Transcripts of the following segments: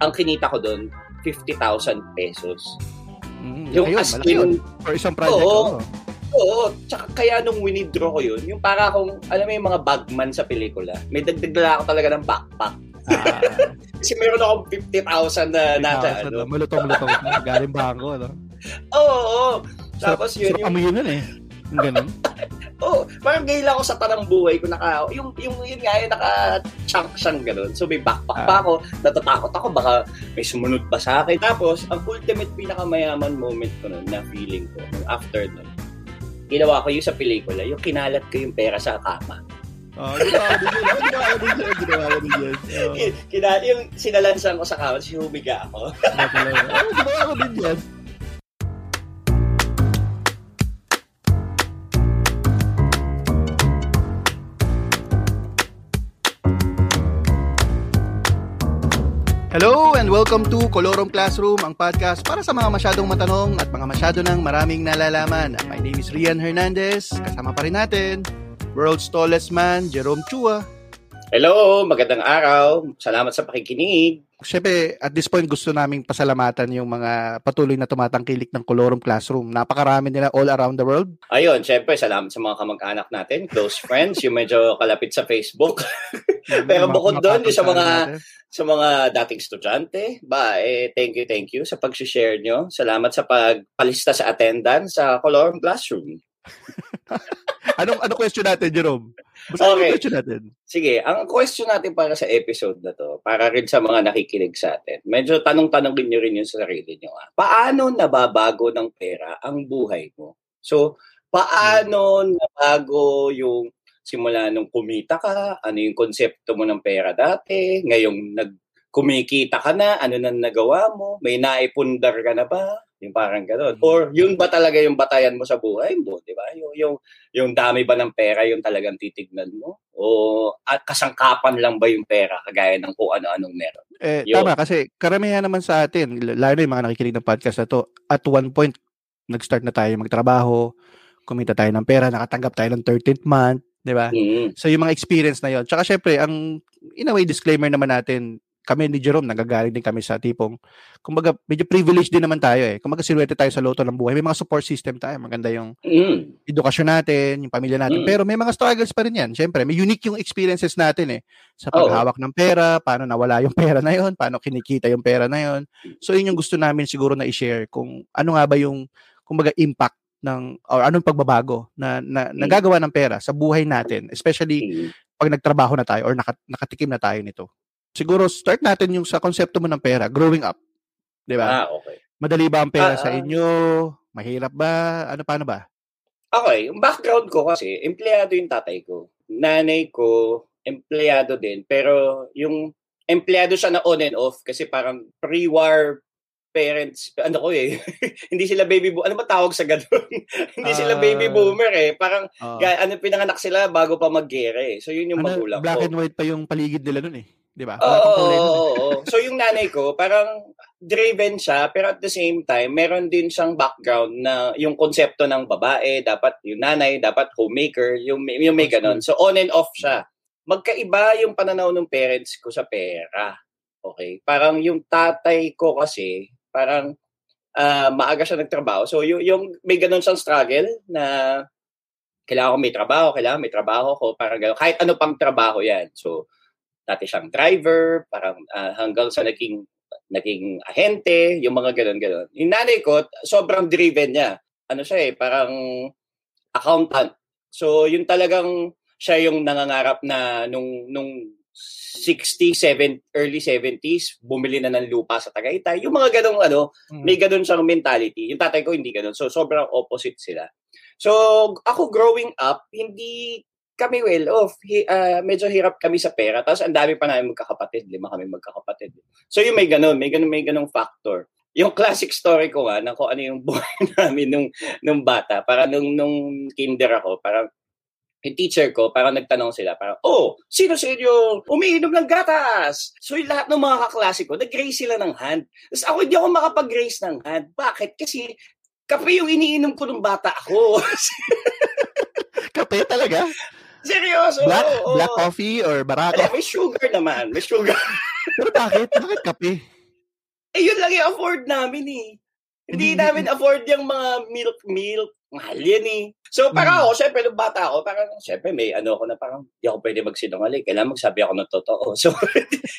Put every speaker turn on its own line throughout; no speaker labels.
ang kinita ko doon, 50,000 pesos.
Mm,
Yung
ayun,
as in-
yun. For isang project.
Oo.
oo.
Oo, tsaka kaya nung winidraw ko yun, yung para akong, alam mo yung mga bagman sa pelikula, may dagdag na ako talaga ng backpack.
Ah,
Kasi meron akong 50,000 na nasa, ano.
Malutong-lutong. Galing bangko, no?
Oo, oo. Tapos
Sarap-
yun,
sarap
yung,
amoy yun eh. Yung ganun.
oh, parang ngayon ako sa tanang buhay ko naka, yung, yung, yun nga, yung naka-chunk siyang ganun. So may backpack pa
Ah.
ako, natatakot ako, baka may sumunod pa sa akin. Tapos, ang ultimate pinakamayaman moment ko nun, na feeling ko, after nun, ginawa ko yung sa pelikula, yung kinalat ko yung pera sa kama.
Oh, ginawa ko din yun. Ginawa ko din yun. Ginawa ko din yun.
Kina, yung sinalansan ko sa kama, humiga ako.
Oh, ginawa ko din yan. Hello and welcome to Colorum Classroom, ang podcast para sa mga masyadong matanong at mga masyado ng maraming nalalaman. My name is Rian Hernandez. Kasama pa rin natin, world's tallest man, Jerome Chua.
Hello, magandang araw. Salamat sa pakikinig.
Siyempre, at this point, gusto naming pasalamatan yung mga patuloy na tumatangkilik ng Colorum Classroom. Napakarami nila all around the world.
Ayun, syempre, salamat sa mga kamag-anak natin, close friends, yung medyo kalapit sa Facebook. Pero bukod doon, yung sa mga- sa mga dating estudyante, ba, eh, thank you, thank you sa pag-share nyo. Salamat sa pagpalista sa attendance sa Colorum Classroom.
Anong ano question natin, Jerome? Basta
Okay.
question natin.
Sige, ang question natin para sa episode na to, para rin sa mga nakikinig sa atin, medyo tanong-tanongin nyo rin yung sa sarili nyo. Ah. Paano nababago ng pera ang buhay mo? So, paano nabago yung simula nung kumita ka, ano yung konsepto mo ng pera dati, ngayong nag kumikita ka na, ano na nagawa mo, may naipundar ka na ba? Yung parang gano'n. Or yun ba talaga yung batayan mo sa buhay mo, di ba? Yung, yung, yung dami ba ng pera yung talagang titignan mo? O at kasangkapan lang ba yung pera kagaya ng kung ano-anong meron?
Eh,
Yun.
tama, kasi karamihan naman sa atin, lalo na yung mga nakikinig ng podcast na to, at one point, nag-start na tayo magtrabaho, kumita tayo ng pera, nakatanggap tayo ng 13th month, di ba?
Mm.
So, yung mga experience na yon. Tsaka, syempre, ang, in a way, disclaimer naman natin, kami ni Jerome, nagagaling din kami sa tipong, kumbaga, medyo privileged din naman tayo eh. Kumbaga, sinuwerte tayo sa loto ng buhay. May mga support system tayo. Maganda yung
Mm.
edukasyon natin, yung pamilya natin.
Mm.
Pero may mga struggles pa rin yan. Siyempre, may unique yung experiences natin eh. Sa paghawak ng pera, paano nawala yung pera na yon, paano kinikita yung pera na yon. So, yun yung gusto namin siguro na i-share kung ano nga ba yung, kumbaga, impact ng, or anong pagbabago na, na
Mm.
nagagawa ng pera sa buhay natin. Especially,
Mm.
pag nagtrabaho na tayo or naka, nakatikim na tayo nito. Siguro, start natin yung sa konsepto mo ng pera, growing up. Di ba?
Ah, okay.
Madali ba ang pera
Ah,
sa
ah.
inyo? Mahirap ba? Ano, paano ba?
Okay, yung background ko kasi, empleyado yung tatay ko. Nanay ko, empleyado din. Pero yung empleyado siya na on and off kasi parang pre-war parents, ano ko eh, hindi sila baby boomer. Ano ba tawag sa ganun? hindi sila
Ah.
baby boomer eh. Parang, ga- ano, pinanganak sila bago pa mag-gera eh. So yun yung
Ano,
magulang
black
ko.
and white pa yung paligid nila nun eh. Di ba?
Oo, oo. So yung nanay ko, parang driven siya, pero at the same time, meron din siyang background na yung konsepto ng babae, dapat yung nanay, dapat homemaker, yung, may- yung may ganon. So on and off siya. Magkaiba yung pananaw ng parents ko sa pera. Okay? Parang yung tatay ko kasi, parang ah, maaga siya nagtrabaho. So yung, yung may ganon siyang struggle na kailangan ko may trabaho, kailangan may trabaho ko, parang gano'n. Kahit ano pang trabaho yan. So, dati siyang driver, parang ah, hanggang sa naging naging ahente, yung mga ganun-ganun. Yung nanay ko, sobrang driven niya. Ano siya eh, parang accountant. So, yun talagang siya yung nangangarap na nung nung 60, 7, early 70s, bumili na ng lupa sa Tagaytay. Yung mga ganong ano,
Mm.
may ganun siyang mentality. Yung tatay ko hindi ganun. So, sobrang opposite sila. So, ako growing up, hindi kami well off. Hi, ah, medyo hirap kami sa pera. Tapos, ang dami pa namin magkakapatid. Lima kami magkakapatid. So, yung may ganun. May ganun, may ganung factor. Yung classic story ko nga, na kung ano yung buhay namin nung, nung bata. Para nung, nung kinder ako, parang yung teacher ko, parang nagtanong sila, parang, oh, sino sa inyo umiinom ng gatas? So, yung lahat ng mga kaklase ko, nag-raise sila ng hand. Tapos ako, hindi ako makapag-raise ng hand. Bakit? Kasi kape yung iniinom ko nung bata ako.
Kape talaga?
Seryoso.
Black,
oo,
black
oo.
coffee or barako?
Alam, may sugar naman. May sugar.
Pero bakit? Bakit kape?
Eh, yun lang yung afford namin eh. Hindi namin afford yung mga milk, milk. Mahal yan eh. So, para ako, syempre, nung bata ako, parang, syempre, may ano ako na parang, hindi ako pwede magsinungaling. Kailangan magsabi ako ng totoo. So,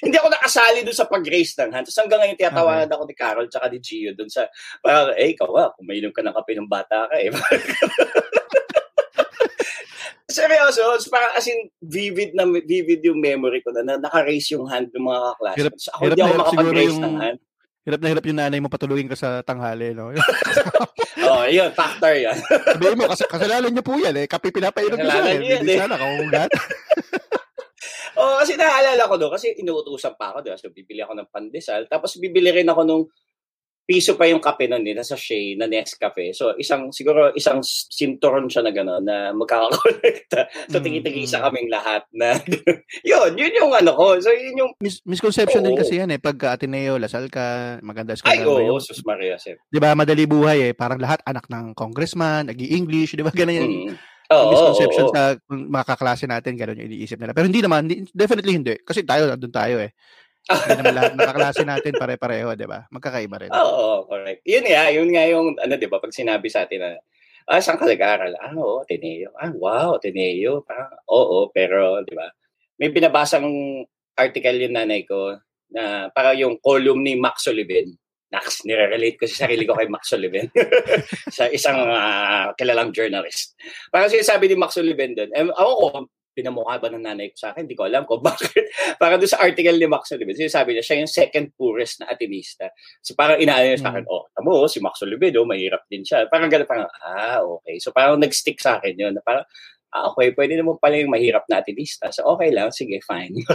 hindi ako nakasali doon sa pag-raise ng hand. Tapos hanggang ngayon, tiyatawanan ako ni Carol tsaka ni Gio doon sa, parang, eh, ikaw ah, kumainom ka ng kape ng bata ka eh. Seryoso, parang as in, vivid na vivid yung memory ko na, na naka-raise yung hand ng mga kaklase.
Hirap,
so, ako
hirap
hindi ako makapag-raise
yung,
ng hand.
hirap na hirap yung nanay mo patulugin ka sa tanghali, no?
oh, yun, factor yan.
Sabihin mo, kas kasalanan niyo po yan eh. Kape pinapainom niyo sa
Kasalanan
akin.
niyo yan,
Hindi
eh.
sana, kaungat.
Oo, oh, kasi naalala ko doon, kasi inuutusan pa ako doon. So, bibili ako ng pandesal. Tapos, bibili rin ako nung piso pa yung kape nun, eh, nasa Shea, na Nescafe. So, isang, siguro, isang sinturon siya na gano'n, na magkakakonekta. So,
Mm,
tigi-tigisa
mm.
kaming lahat na, yun, yun yung ano ko. So, yun yung,
Mis- misconception din
Oo.
kasi yan eh. Pag Ateneo, Lasal ka, maganda
ay,
eskwela
oo,
mo.
sus Maria. Sef.
Di ba, madali buhay eh. Parang lahat anak ng congressman, nag english di ba? Ganun yung
Mm. Oo,
misconception
oo, oo.
sa mga kaklase natin, ganun yung iniisip nila. Pero hindi naman, hindi- definitely hindi. Kasi tayo, nandun tayo eh. Hindi naman lahat ng kaklase natin pare-pareho, di ba? Magkakaiba rin.
Oo, correct. Yun nga, yun nga yung, ano, di ba, pag sinabi sa atin na, ah, saan ka nag-aaral? Ah, oo, Ateneo. Ah, wow, Ateneo. Parang, oo, pero, di ba, may binabasang article yung nanay ko na parang yung column ni Max Sullivan. Nax, nire-relate ko sa sarili ko kay Max Sullivan. sa isang ah, kilalang journalist. Parang sinasabi ni Max Sullivan doon, ako ko, pinamukha ba ng nanay ko sa akin? Hindi ko alam kung bakit. parang doon sa article ni Max Sullivan, sinasabi niya, siya yung second poorest na atinista. So parang inaano niya sa akin, oh, tamo, si Max Sullivan, oh, mahirap din siya. Parang gano'n, parang, ah, okay. So parang nag-stick sa akin yun. na Parang, ah, okay, pwede naman pala yung mahirap na atinista. So okay lang, sige, fine.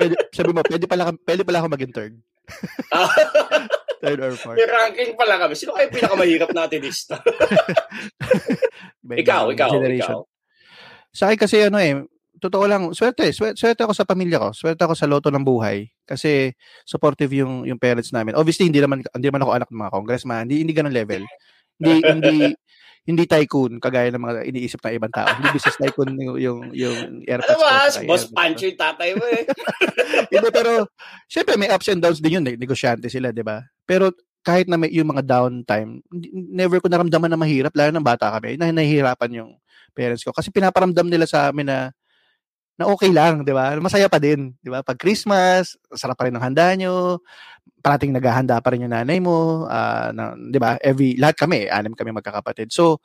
Pwede, sabi mo, pwede pala, pwede pala ako maging third. Third or fourth.
May ranking pala kami. Sino kayo pinakamahirap na atinista? Ikaw, ikaw,
generation.
ikaw.
Sa akin kasi ano eh, totoo lang, swerte, swerte, swerte ako sa pamilya ko. Swerte ako sa loto ng buhay kasi supportive yung yung parents namin. Obviously hindi naman hindi naman ako anak ng mga congressman, hindi hindi ganun level. Hindi hindi hindi tycoon kagaya ng mga iniisip ng ibang tao. Hindi business tycoon yung yung, yung
Ano
airpods ko.
ba? Boss. Pancho yung tatay mo eh.
Hindi, pero syempre may ups and downs din yun. eh. Negosyante sila, di ba? Pero kahit na may yung mga downtime, never ko naramdaman na mahirap, lalo ng bata kami, na nahihirapan yung parents ko. Kasi pinaparamdam nila sa amin na na okay lang, di ba? Masaya pa din, di ba? Pag Christmas, sarap pa rin ng handa nyo, parating naghahanda pa rin yung nanay mo, ah, na, di ba? Every, lahat kami, anim kami magkakapatid. So,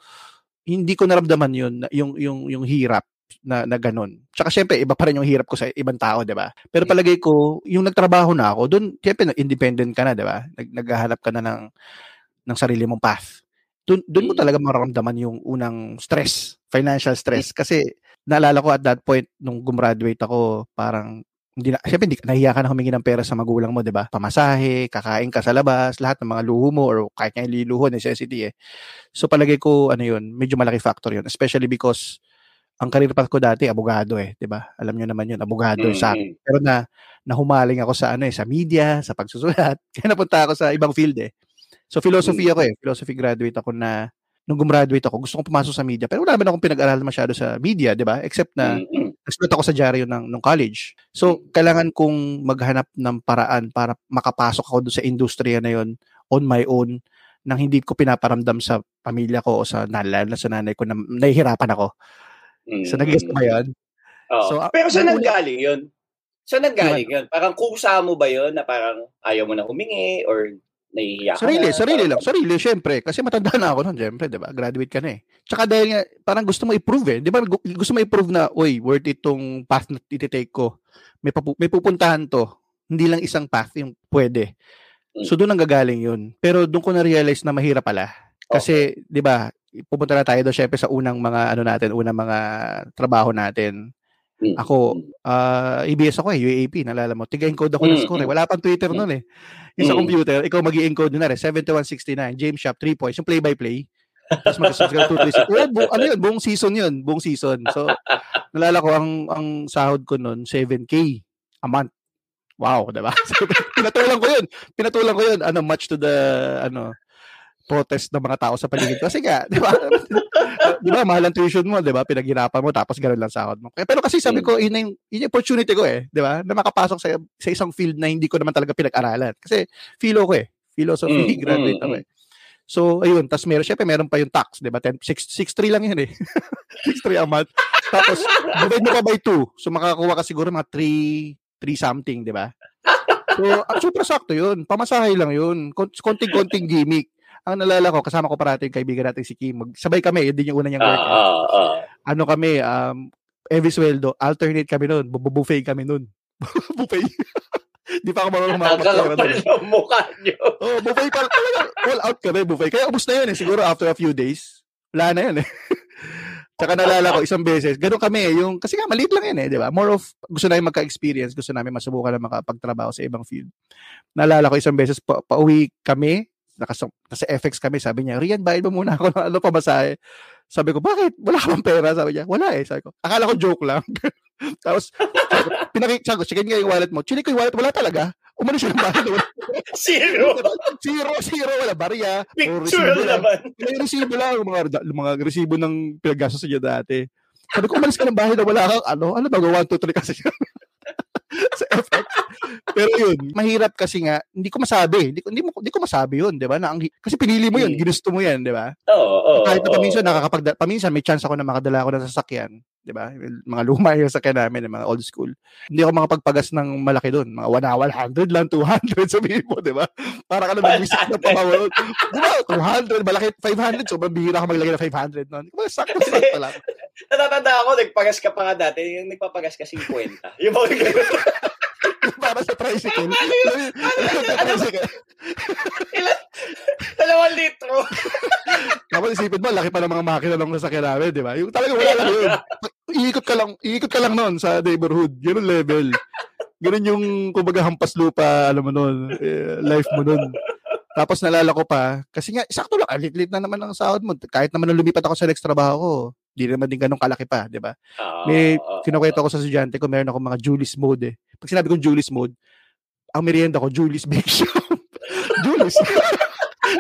hindi ko naramdaman yun, yung, yung, yung hirap na, na ganun. Tsaka syempre, iba pa rin yung hirap ko sa ibang tao, di ba? Pero palagay ko, yung nagtrabaho na ako, doon, syempre, independent ka na, di ba? Nag, naghahanap ka na ng, ng sarili mong path. Doon, doon mo
Mm.
talaga mararamdaman yung unang stress, financial stress. Kasi, naalala ko at that point, nung gumraduate ako, parang, hindi na, syempre, hindi, nahiya ka na humingi ng pera sa magulang mo, di ba? Pamasahe, kakain ka sa labas, lahat ng mga luho mo, or kahit nga yung liluho, necessity eh. So, palagay ko, ano yun, medyo malaki factor yun. Especially because, ang career path ko dati, abogado eh, 'di ba? Alam niyo naman 'yun, abogado
Mm,
sa akin. Pero na nahumaling ako sa ano eh, sa media, sa pagsusulat. Kaya napunta ako sa ibang field eh. So philosophy ako eh, philosophy graduate ako na nung gumraduate ako, gusto kong pumasok sa media. Pero wala naman akong pinag-aralan masyado sa media, 'di ba? Except na nagsulat ako sa dyaryo ng nung college. So kailangan kong maghanap ng paraan para makapasok ako doon sa industriya na 'yon on my own nang hindi ko pinaparamdam sa pamilya ko o sa nalala sa nanay ko na nahihirapan ako. So, nag ko ba yun?
Oo.
So, ah,
Pero saan nanggaling yun? Saan nanggaling yun? Parang kusa mo ba yun na parang ayaw mo na humingi or nahihiya ka
Sarili,
na?
sarili lang. Sarili, syempre. Kasi matanda na ako noon, syempre, di ba? Graduate ka na eh. Tsaka dahil nga, parang gusto mo i-prove eh. Di ba? Gu- Gusto mo i-prove na, uy, worth itong path na ititake ko. May, papu- may pupuntahan to. Hindi lang isang path yung pwede. So, doon ang gagaling yun. Pero doon ko na-realize na mahirap pala. Kasi, di ba, pupunta na tayo doon syempre sa unang mga, ano natin, unang mga trabaho natin.
Mm.
Ako, ah EBS ako eh, UAP, nalala mo. Tiga-encode ako ng
Mm,
score eh.
mm.
Wala pang Twitter
Mm.
noon eh. Yung sa
Mm.
computer, ikaw mag encode na rin. 7169, James Shop, 3 points. Yung play-by-play. Tapos mag-subscribe 2, 3, 6. Oh, bu- ano yun? Buong season yun. Buong season. So, nalala ko, ang, ang sahod ko noon, 7K a month. Wow, diba? So, pinatulang ko yun. Pinatulang ko yun. Ano, much to the, ano, protest ng mga tao sa paligid ko. Kasi nga, di ba? di ba, mahal ang tuition mo, di ba? Pinaghirapan mo, tapos gano'n lang sahod mo. Pero kasi sabi ko, yun yung, yun yung opportunity ko eh, di ba? Na makapasok sa, sa isang field na hindi ko naman talaga pinag-aralan. Kasi, philo ko eh. Philosophy, mm, graduate mm, ako eh. So, ayun. Tapos meron, syempre, meron pa yung tax, di ba? 6-3 lang yun eh. 6-3 a month. Tapos, divide mo pa by 2. So, makakakuha ka siguro mga 3, 3 something, di ba? So, super sakto yun. Pamasahe lang yun. Konting-konting gimmick. Ang nalala ko, kasama ko parati yung kaibigan natin si Kim. Magsabay kami, yun din yung una niyang work. Uh, uh, uh. Ano kami, um, every sweldo, alternate kami nun. Buffet kami nun. buffet. Di pa ako marunong makapagpera
doon. Ang mukha nyo.
oh, buffet pa. Talaga, all out kami, buffet. Kaya ubus na yun eh. Siguro after a few days, wala na yun eh. Tsaka nalala ko isang beses, ganun kami, yung, kasi nga maliit lang yun eh, di ba? More of, gusto namin magka-experience, gusto namin masubukan na makapagtrabaho sa ibang field. Nalala ko isang beses, pa, pauwi kami, nasa, nasa FX kami, sabi niya, Rian, bayad mo muna ako ng ano pamasahe. Sabi ko, bakit? Wala ka bang pera? Sabi niya, wala eh. Sabi ko, akala ko joke lang. Tapos, pinakik, sabi ko, sige nga yung wallet mo. Chinik ko yung wallet, wala talaga. Umalis siya ng bahay.
zero.
zero, zero, wala. Barya.
Picture naman.
May resibo lang. Mga, mga resibo ng pinaggastos niya dati. Sabi ko, umalis ka ng bahay na wala kang ano. Ano ba, 1, 2, 3 kasi sa FX. Pero yun, mahirap kasi nga, hindi ko masabi. Hindi ko, hindi, mo, hindi ko masabi yun, di ba? Na ang, kasi pinili mo yun, hmm. ginusto mo yan, di ba?
Oo, oh, oo. Oh,
Kahit
na
paminsan, oh. nakakapag, paminsan may chance ako na makadala ako ng sasakyan. 'Di ba? Mga luma yung sakyan namin, mga old school. Hindi ako makapagpagas ng malaki doon. Mga 100 lang, 200 sabihin mo, 'di ba? Para ka na nag-visit ng pamawag. Di ba? 200, malaki 500, so mabihira ka maglagay ng 500 noon. Diba, sakto-sakto lang.
Natatanda ako, nagpagas ka pa nga dati, yung nagpapagas ka 50. Yung mga
para sa tricycle.
ano, ilan? Dalawang litro.
Tapos isipin mo, laki pa ng mga makina ng nasakyan namin, di ba? Yung talaga wala lang yun. Iikot ka lang, iikot ka lang noon sa neighborhood. Ganun level. Ganun yung, kumbaga, hampas lupa, alam mo noon, eh, life mo noon. Tapos nalala ko pa, kasi nga, sakto lang, alit-lit na naman ang sahod mo. Kahit naman nung lumipat ako sa next trabaho ko, di naman din ganun kalaki pa, di ba? May, kinukwento ko sa estudyante ko, meron ako mga Julius mode eh. Pag sinabi kong Julius mode, ang merienda ko, Julius Bake Shop. Julius.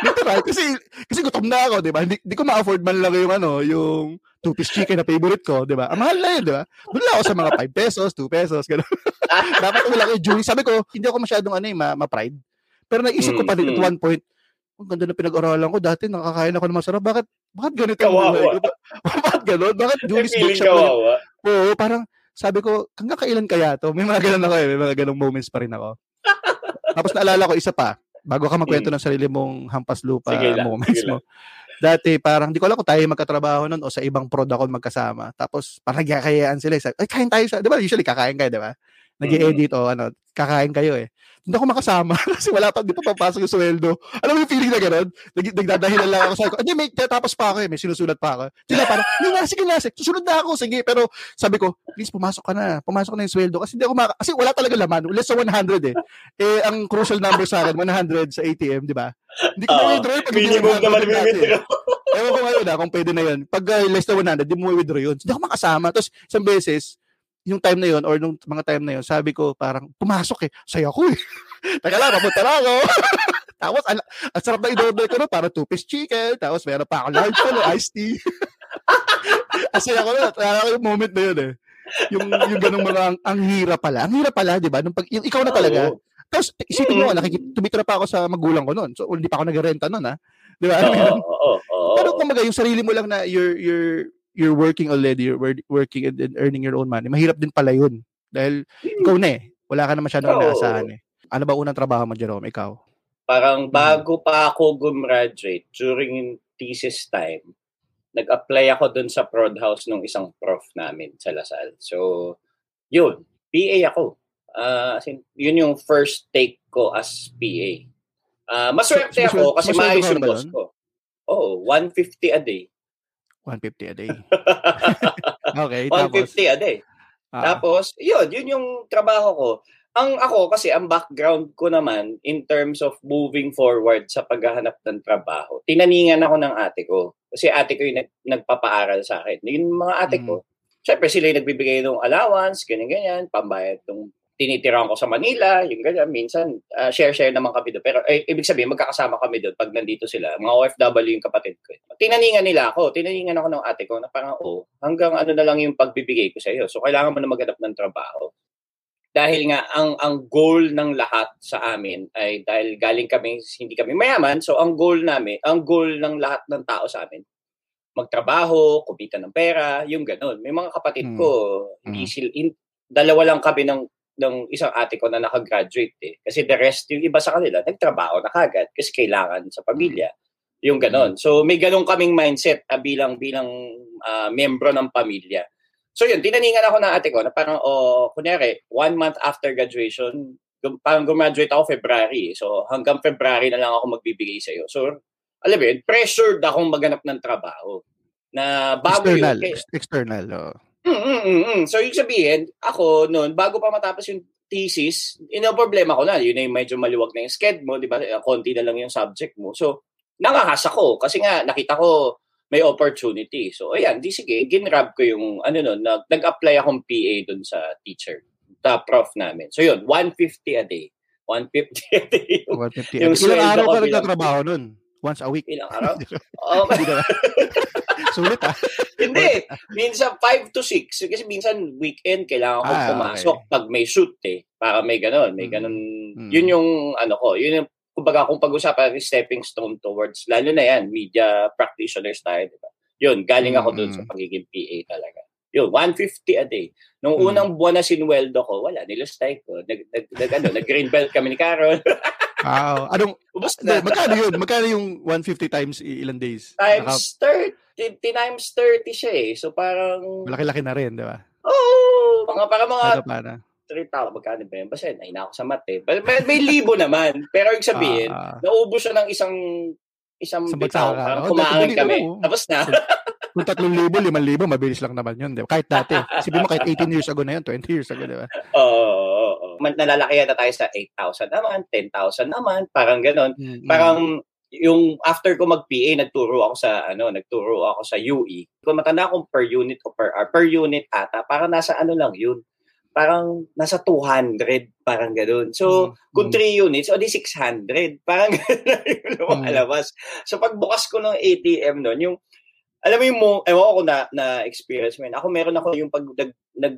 Literal. Kasi, kasi gutom na ako, di ba? Hindi, hindi ko ma-afford man lang yung, ano, yung two-piece chicken na favorite ko, di ba? Ang mahal na yun, di ba? Doon lang ako sa mga 5 pesos, 2 pesos, gano'n. Dapat wala ko Julius. Sabi ko, hindi ako masyadong, ano, eh, ma- ma-pride. Pero naisip ko pa din at one point, ang ganda na pinag-aralan ko. Dati nakakain ako ng masarap. Bakit, bakit ganito ang buhay ko? bakit gano'n? Bakit Julius Bake Shop? Oo, parang, sabi ko, hanggang kailan kaya to? May mga ganun ako eh. May mga ganung moments pa rin ako. Tapos naalala ko isa pa, bago ka magkwento mm. ng sarili mong hampas lupa sige lang, moments sige mo. Dati parang di ko alam kung tayo magkatrabaho noon o sa ibang prod ako magkasama. Tapos parang nagkakayaan sila. Sabi, Ay, kain tayo sa, di ba? Usually kakain kayo, di ba? Nag-edit mm-hmm. o ano, kakain kayo eh hindi ako makasama kasi wala pa, di pa papasok yung sweldo. Alam mo yung feeling na gano'n? Nag, nagdadahilan lang ako. Sabi ko, hindi, may tapos pa ako eh, may sinusulat pa ako. Sila parang, hindi na, sige na, susunod na ako, sige. Pero sabi ko, please, pumasok ka na. Pumasok na yung sweldo. Kasi hindi ako maka, kasi wala talaga laman. Less sa 100 eh. Eh, ang crucial number sa akin, 100 sa ATM, di ba? Hindi ko uh, na-withdraw pag
minimum naman
withdraw. Ewan ko ngayon ah, kung pwede na yun. Pag uh, less than 100, di mo withdraw yun. Hindi ako makasama. Tapos, isang beses, yung time na yun or nung mga time na yun, sabi ko parang pumasok eh. Saya ko eh. Teka lang, papunta na ako. tapos, ang, ang sarap na i-order ko no, para two-piece chicken. Tapos, meron pa ako large no, iced tea. Kasi ako na, ako yung moment na yun eh. Yung, yung ganung mga, ang, ang hirap pala. Ang hirap pala, di ba? Nung pag, yung ikaw na talaga. Oh. Tapos, isipin mo, nakikita, tumitira pa ako sa magulang ko noon. So, hindi pa ako nag-renta noon, ha? Di ba? Oo, oo, oo. Pero kumbaga, yung sarili mo lang na you're, you're, you're working already, you're working and, and earning your own money, mahirap din pala yun. Dahil hmm. ikaw na eh. Wala ka na masyadong oh. inaasahan eh. Ano ba unang trabaho mo, Jerome? Ikaw?
Parang hmm. bago pa ako gumraduate, during thesis time, nag-apply ako dun sa prod house ng isang prof namin sa Lasal. So, yun. PA ako. Uh, yun yung first take ko as PA. Uh, maswerte so, ako kasi maayos yung boss ko. Oo, oh, 150 a day.
150 a day. okay, 150
tapos? a day. Ah. Tapos, yun, yun yung trabaho ko. Ang ako kasi ang background ko naman in terms of moving forward sa paghahanap ng trabaho. Tinaningan ako ng ate ko. Kasi ate ko yung nag, nagpapaaral sa akin. Yung mga ate mm. ko, syempre sila yung nagbibigay ng allowance, ganyan-ganyan, pambayad ng tinitirahan ko sa Manila, yung ganyan, minsan, uh, share-share naman kami doon. Pero, eh, ibig sabihin, magkakasama kami doon pag nandito sila. Mga OFW yung kapatid ko. Tinaningan nila ako, tinaningan ako ng ate ko na parang, oh, hanggang ano na lang yung pagbibigay ko sa iyo. So, kailangan mo na maghanap ng trabaho. Dahil nga, ang, ang goal ng lahat sa amin ay dahil galing kami, hindi kami mayaman, so ang goal namin, ang goal ng lahat ng tao sa amin, magtrabaho, kumita ng pera, yung ganun. May mga kapatid hmm. ko, hindi hmm. sila, in, dalawa lang kami ng ng isang ate ko na nakagraduate eh. Kasi the rest, yung iba sa kanila, nagtrabaho na kagad kasi kailangan sa pamilya. Yung ganon. So may ganon kaming mindset uh, bilang bilang uh, membro ng pamilya. So yun, tinaningan ako ng ate ko na parang, oh, kunyari, one month after graduation, gum- parang gumraduate ako February. So hanggang February na lang ako magbibigay sa iyo. So, alam mo yun, pressured akong maganap ng trabaho. Na bago
external,
yun.
Kay, external, oh.
Mm-mm-mm. So, yung sabihin, ako noon, bago pa matapos yung thesis, ino problema ko na. Yun na yung medyo maluwag na yung sked mo, di ba? Konti na lang yung subject mo. So, nakahasa ko kasi nga nakita ko may opportunity. So, ayan, di sige, ginrab ko yung, ano nun, nag, nag-apply akong PA dun sa teacher, the prof namin. So, yun, 150 a day. 150 a day.
Yung, 150 yung Ilang araw ka nagtatrabaho nun? Once a week?
Ilang araw? oh,
Sulit ah.
Hindi. Minsan 5 to 6. Kasi minsan weekend kailangan ko ah, pumasok okay. pag may shoot eh. Para may ganun. May mm. ganun. Mm. Yun yung ano ko. Yun yung kumbaga kung pag-usapan stepping stone towards lalo na yan media practitioners tayo di ba yun galing ako doon mm. sa pagiging PA talaga yun 150 a day nung mm. unang buwan na sinweldo ko wala nilustay ko nag nag, nag ano nag green belt kami ni Carol
Wow. Anong, na. magkano yun? Magkano yung 150 times ilang days?
Times Naka... 30, times 30 siya eh. So parang...
Malaki-laki na rin, di ba?
Oo. Oh, mga, para mga...
Ano pa na?
3,000, magkano ba yun? Basta ay na ako sa mat eh. May, may libo naman. Pero yung sabihin, uh, naubos siya ng isang isang bitaw. Parang oh, kumain kami. Oh. Tapos na.
Kung tatlong libo, limang libo, mabilis lang naman yun. Di ba? Kahit dati. Sabihin mo, kahit 18 years ago na yun, 20 years ago, di ba?
Oo. Oh, oh, oh. Nalalaki na tayo sa 8,000 naman, 10,000 naman, parang ganon. Mm-hmm. Parang yung after ko mag-PA, nagturo ako sa ano, nagturo ako sa UE. Kung matanda akong per unit o per hour, per unit ata, parang nasa ano lang yun. Parang nasa 200, parang gano'n. So, mm-hmm. kung 3 units, o di 600. Parang gano'n yung lumalabas. Mm-hmm. So, pagbukas ko ng ATM noon, yung alam mo yung ewan ko na, na experience mo yun. Ako meron ako yung pag nag, nag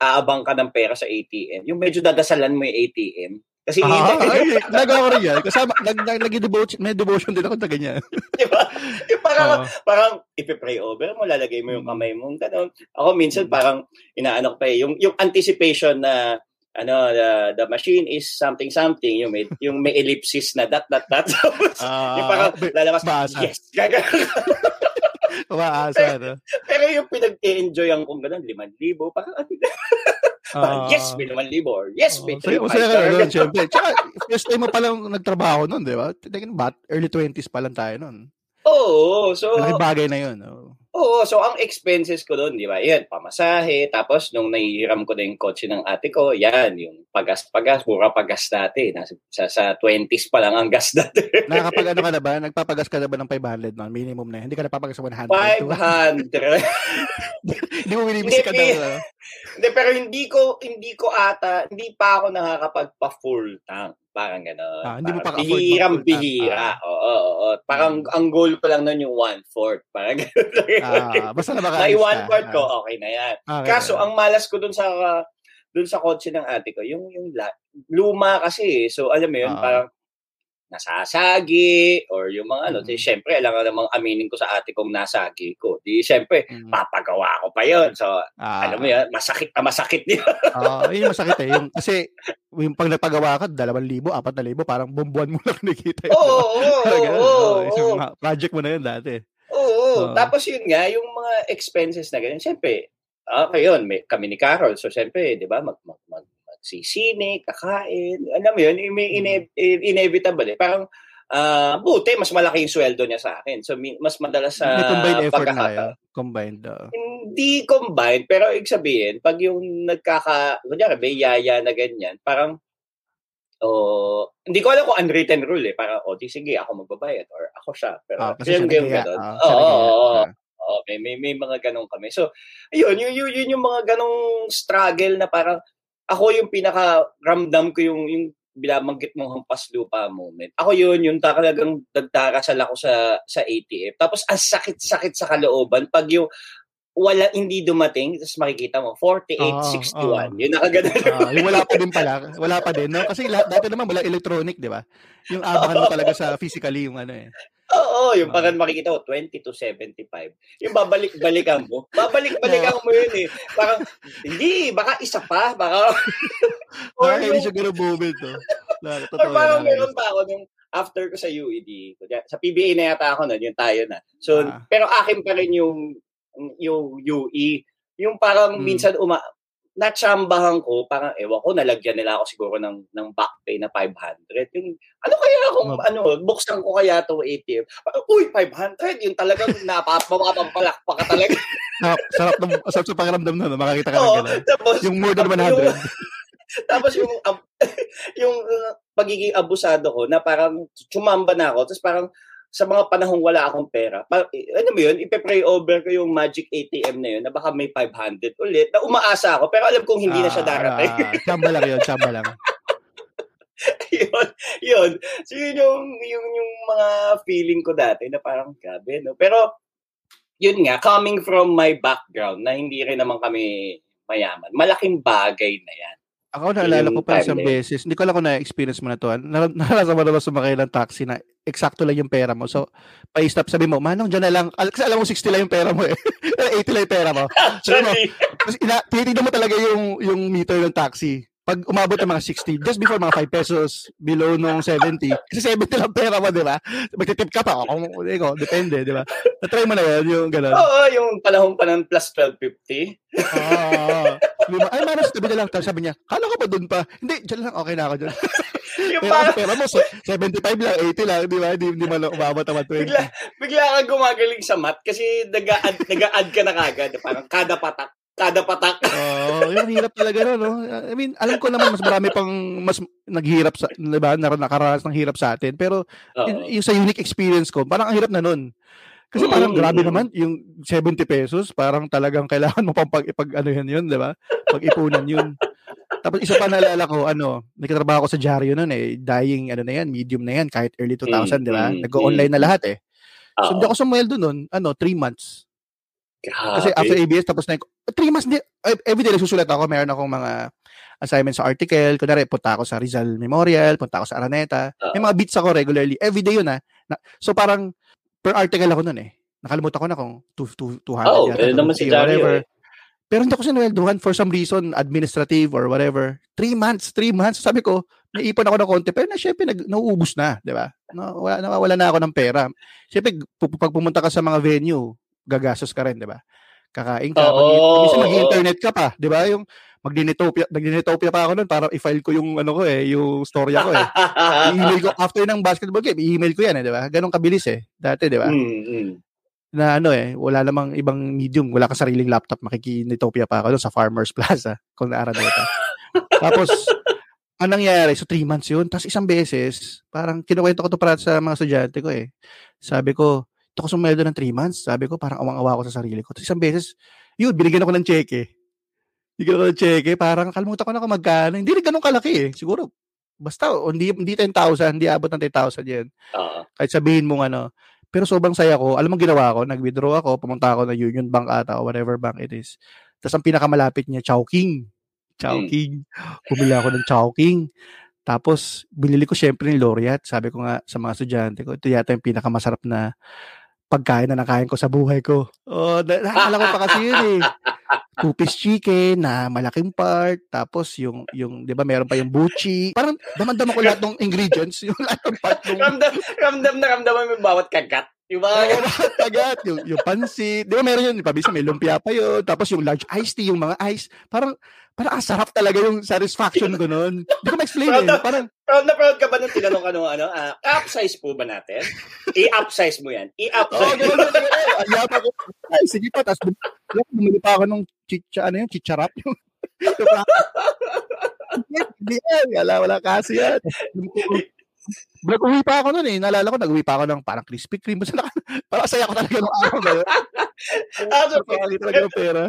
aabang ka ng pera sa ATM. Yung medyo dadasalan mo yung ATM. Kasi
ah, ay, nagawa ko rin yan. Kasama, nag, nag, nag devotion, may devotion din ako na ganyan.
Di ba? Yung parang, uh, parang ipipray over mo, lalagay mo yung mm. kamay mo, gano'n. Ako minsan mm. parang inaano ko pa eh, yung, yung anticipation na ano the, the machine is something something yung may yung may ellipsis na dot dot dot uh, yung parang lalabas yes
Umaasa, no?
Pero yung pinag-enjoy ang kung ganun, 5,000, parang, uh, yes, may 5,000, or yes, may uh, 3,000. Masaya ka
nun, syempre. Tsaka, first time mo palang nagtrabaho nun, di ba? Tingin, bat, early 20s pa lang tayo nun.
Oo, so...
Malaking bagay na yun. Oh.
Oo, so ang expenses ko doon, di ba? Yan, pamasahe. Tapos, nung nahihiram ko na yung kotse ng ate ko, yan, yung pagas-pagas, mura pagas dati. Nasa, sa, sa 20s pa lang ang gas dati.
Nakakapag ano ka na ba? Nagpapagas ka na ba ng 500 man? Minimum na. Hindi ka napapagas sa 100.
500.
hindi mo binibisi ka daw.
Hindi, pero hindi ko, hindi ko ata, hindi pa ako nakakapagpa-full tank. Parang gano'n. Ah, hindi mo pa Bihirang bihira. Oo, oo, oo. Parang hmm. ang goal ko lang noon yung one-fourth. Parang gano'n.
ah, basta na baka.
May one-fourth ko, ah. okay na yan. Okay, Kaso, ang malas ko dun sa dun sa kotse ng ate ko, yung yung luma kasi. So, alam mo yun, ah. parang nasasagi or yung mga ano, mm-hmm. di, syempre, alam nga namang aminin ko sa ate kong nasagi ko. Di, syempre, mm-hmm. papagawa ko pa yon So, ah. alam mo yan, masakit na masakit
yun. Oo, uh, yun masakit eh. Yung, kasi, yung pag nagpagawa ka, dalawang libo, apat na libo, parang bumbuan mo lang nakikita.
Oo, oo, oo.
oo. Project mo na yun dati.
Oo, uh, tapos yun nga, yung mga expenses na ganyan, syempre, okay yun, may, kami ni Carol, so syempre, di ba, mag, mag, mag magsisine, kakain, alam mo yun, ine- inevitable eh. Parang, uh, buti, mas malaki yung sweldo niya sa akin. So, mas madalas sa
May combined effort na yun. Combined. Uh.
Hindi combined, pero ibig sabihin, pag yung nagkaka, kunyari, may yaya na ganyan, parang, oh, hindi ko alam kung unwritten rule eh. Parang, oh, di sige, ako magbabayad or ako siya. Pero,
oh, kasi yung game ganun.
Oo, oo, oo. may, may, may mga ganong kami. So, ayun, yun, yun, yun yung mga ganong struggle na parang, ako yung pinaka ramdam ko yung yung binabanggit mong hampas lupa moment. Ako yun, yung talagang nagdarasal ako sa sa ATF. Tapos ang sakit-sakit sa kalooban pag yung wala hindi dumating tapos makikita mo 4861 oh, oh. yun nakagano
uh, yung wala pa din pala wala pa din no? Kasi lahat dati naman wala electronic di ba? Yung abangan mo talaga sa physically yung ano eh.
Oo, yung uh, makikita ko 20 to 75 yung babalik-balikan mo babalik-balikan mo yun eh. Parang hindi baka isa pa baka
or hindi siya ganun moment no?
Or parang meron pa ako nung after ko sa UED sa PBA na yata ako nun yung tayo na. So uh, pero akin pa rin yung yung UE. Yung parang hmm. minsan uma natsambahan ko, parang ewan ko, nalagyan nila ako siguro ng, ng back pay na 500. Yung, ano kaya kung, oh. ano, buksan ko kaya to ATM. Uy, 500, yung talagang napapampalakpa ka talaga.
ah, sarap, ng, sarap sa pakiramdam na, makakita ka ng gano'n. Tapos, yung more than 100. Yung,
tapos yung, um, yung uh, pagiging abusado ko, na parang sumamba na ako, tapos parang, sa mga panahong wala akong pera, pa, ano mo yun, ipe-pray over ko yung magic ATM na yun na baka may 500 ulit na umaasa ako pero alam kong hindi ah, na siya ah, darating.
Ah, chamba lang yun, chamba lang.
yun, yun. So yun yung, yung, yung mga feeling ko dati na parang gabi, no? Pero yun nga, coming from my background na hindi rin naman kami mayaman, malaking bagay na yan.
Ako naalala ko pa isang beses, hindi ko alam kung na-experience mo na to. Ah. Naranasan mo na ba sumakay ng taxi na eksakto lang yung pera mo. So, pa-stop sabi mo, manong dyan na lang. Kasi alam mo 60 lang yung pera mo eh. 80 lang yung pera mo. So, no, ina, tinitignan mo talaga yung, yung meter ng taxi pag umabot ng mga 60, just before mga 5 pesos below nung 70, kasi 70 lang pera mo, di ba? Magtitip ka pa, kung, ko, depende, di ba? Na-try mo na yun, yung gano'n.
Oo, yung panahon pa ng plus 1250.
Oo. diba? Ay, manas, tabi na lang. Sabi niya, kala ko ba doon pa? Hindi, dyan lang, okay na ako dyan. yung Pero parang, pera mo, 75 lang, 80 lang, di ba? Hindi, hindi man umabot naman 20.
Bigla, bigla kang gumagaling sa mat kasi nag-add, nag-add ka na kagad. Parang kada patak kada patak.
Oo, oh, yung hirap talaga no, no. I mean, alam ko naman mas marami pang mas naghihirap sa, 'di ba, nakaranas ng hirap sa atin, pero yung, yung sa unique experience ko, parang ang hirap na nun. Kasi parang grabe naman yung 70 pesos, parang talagang kailangan mo pang pag, pag ano yun yun, 'di ba? Pag-ipunan yun. Tapos isa pa naalala ko, ano, nagtatrabaho ako sa dyaryo noon eh, dying ano na yan, medium na yan kahit early 2000, mm, 'di ba? Mm, Nag-online na lahat eh. So, hindi ako sumweldo noon, ano, 3 months. Grabe. Kasi after ABS, tapos na yung, three months, di, everyday nagsusulat ako, meron akong mga assignments sa article, kunwari, punta ako sa Rizal Memorial, punta ako sa Araneta, uh, may mga beats ako regularly, everyday yun ha. Na, so parang, per article ako nun eh. Nakalimutan ko na kung 200
oh, yata. Naman si whatever. Eh.
Pero hindi ako sinweldohan for some reason, administrative or whatever. Three months, three months. Sabi ko, naipon ako ng konti. Pero na, syempre, nag, nauubos na, di ba? Nawawala, nawawala na ako ng pera. Syempre, pag pumunta ka sa mga venue, gagastos ka rin, di ba? Kakain ka, oh, mag- mag-internet ka pa, di ba? Yung magdinitopia, nagdinitopia pa ako noon para i-file ko yung ano ko eh, yung storya ko eh. I-email ko after ng basketball game, i-email ko yan eh, di ba? Ganun kabilis eh, dati, di ba? Mm-hmm. Na ano eh, wala namang ibang medium, wala ka sariling laptop, makikinitopia pa ako doon sa Farmers Plaza kung naara dito. Tapos, anong nangyari? So, three months yun. Tapos isang beses, parang kinukwento ko to para sa mga estudyante ko eh. Sabi ko, ito ko sumeldo ng 3 months. Sabi ko, parang awang-awa ako sa sarili ko. Tapos isang beses, yun, binigyan ako ng cheque. Binigyan ako ng cheque. Parang kalimutan ko na kung magkano. Hindi rin ganun kalaki eh. Siguro, basta, hindi, hindi 10,000, hindi abot ng 10,000 yan. Uh-huh. Kahit sabihin mo ano. Pero sobrang saya ko. Alam mo ginawa ko? Nag-withdraw ako, pumunta ako na Union Bank ata o whatever bank it is. Tapos ang pinakamalapit niya, Chowking. Chowking. Hmm. Bumili ako ng Chowking. Tapos, binili ko syempre ni Laureate. Sabi ko nga sa mga estudyante ko, ito yata yung pinakamasarap na pagkain na nakain ko sa buhay ko. Oh, naalala ko pa kasi yun eh. Two-piece chicken na malaking part, tapos yung, yung di ba, meron pa yung buchi. Parang damandam ko lahat ng ingredients, yung lahat ng part. Ng...
ramdam, ramdam na ramdam mo yung bawat kagat. Yung mga
kagat, yung, yung pansit. Di ba meron yun, pabisa may lumpia pa yun. Tapos yung large iced tea, yung mga ice. Parang, parang ang sarap talaga yung satisfaction ko noon. Hindi ko ma-explain eh. Parang,
proud na proud ka ba nung tinanong ka nung ano, uh, upsize po ba natin? I-upsize mo yan. I-upsize.
Oh, gano'n, gano'n. Ayapa ko. Ay, sige pa. Tapos, bumili pa ako nung chicha, ano yun, chicharap. Yung, hindi yan. Wala, wala kasi yan. Nag-uwi pa ako noon eh. Naalala ko, nag-uwi pa ako ng parang Krispy Kreme. Basta naka, parang saya ko talaga ng araw na yun. Ah, so, talaga ng pera.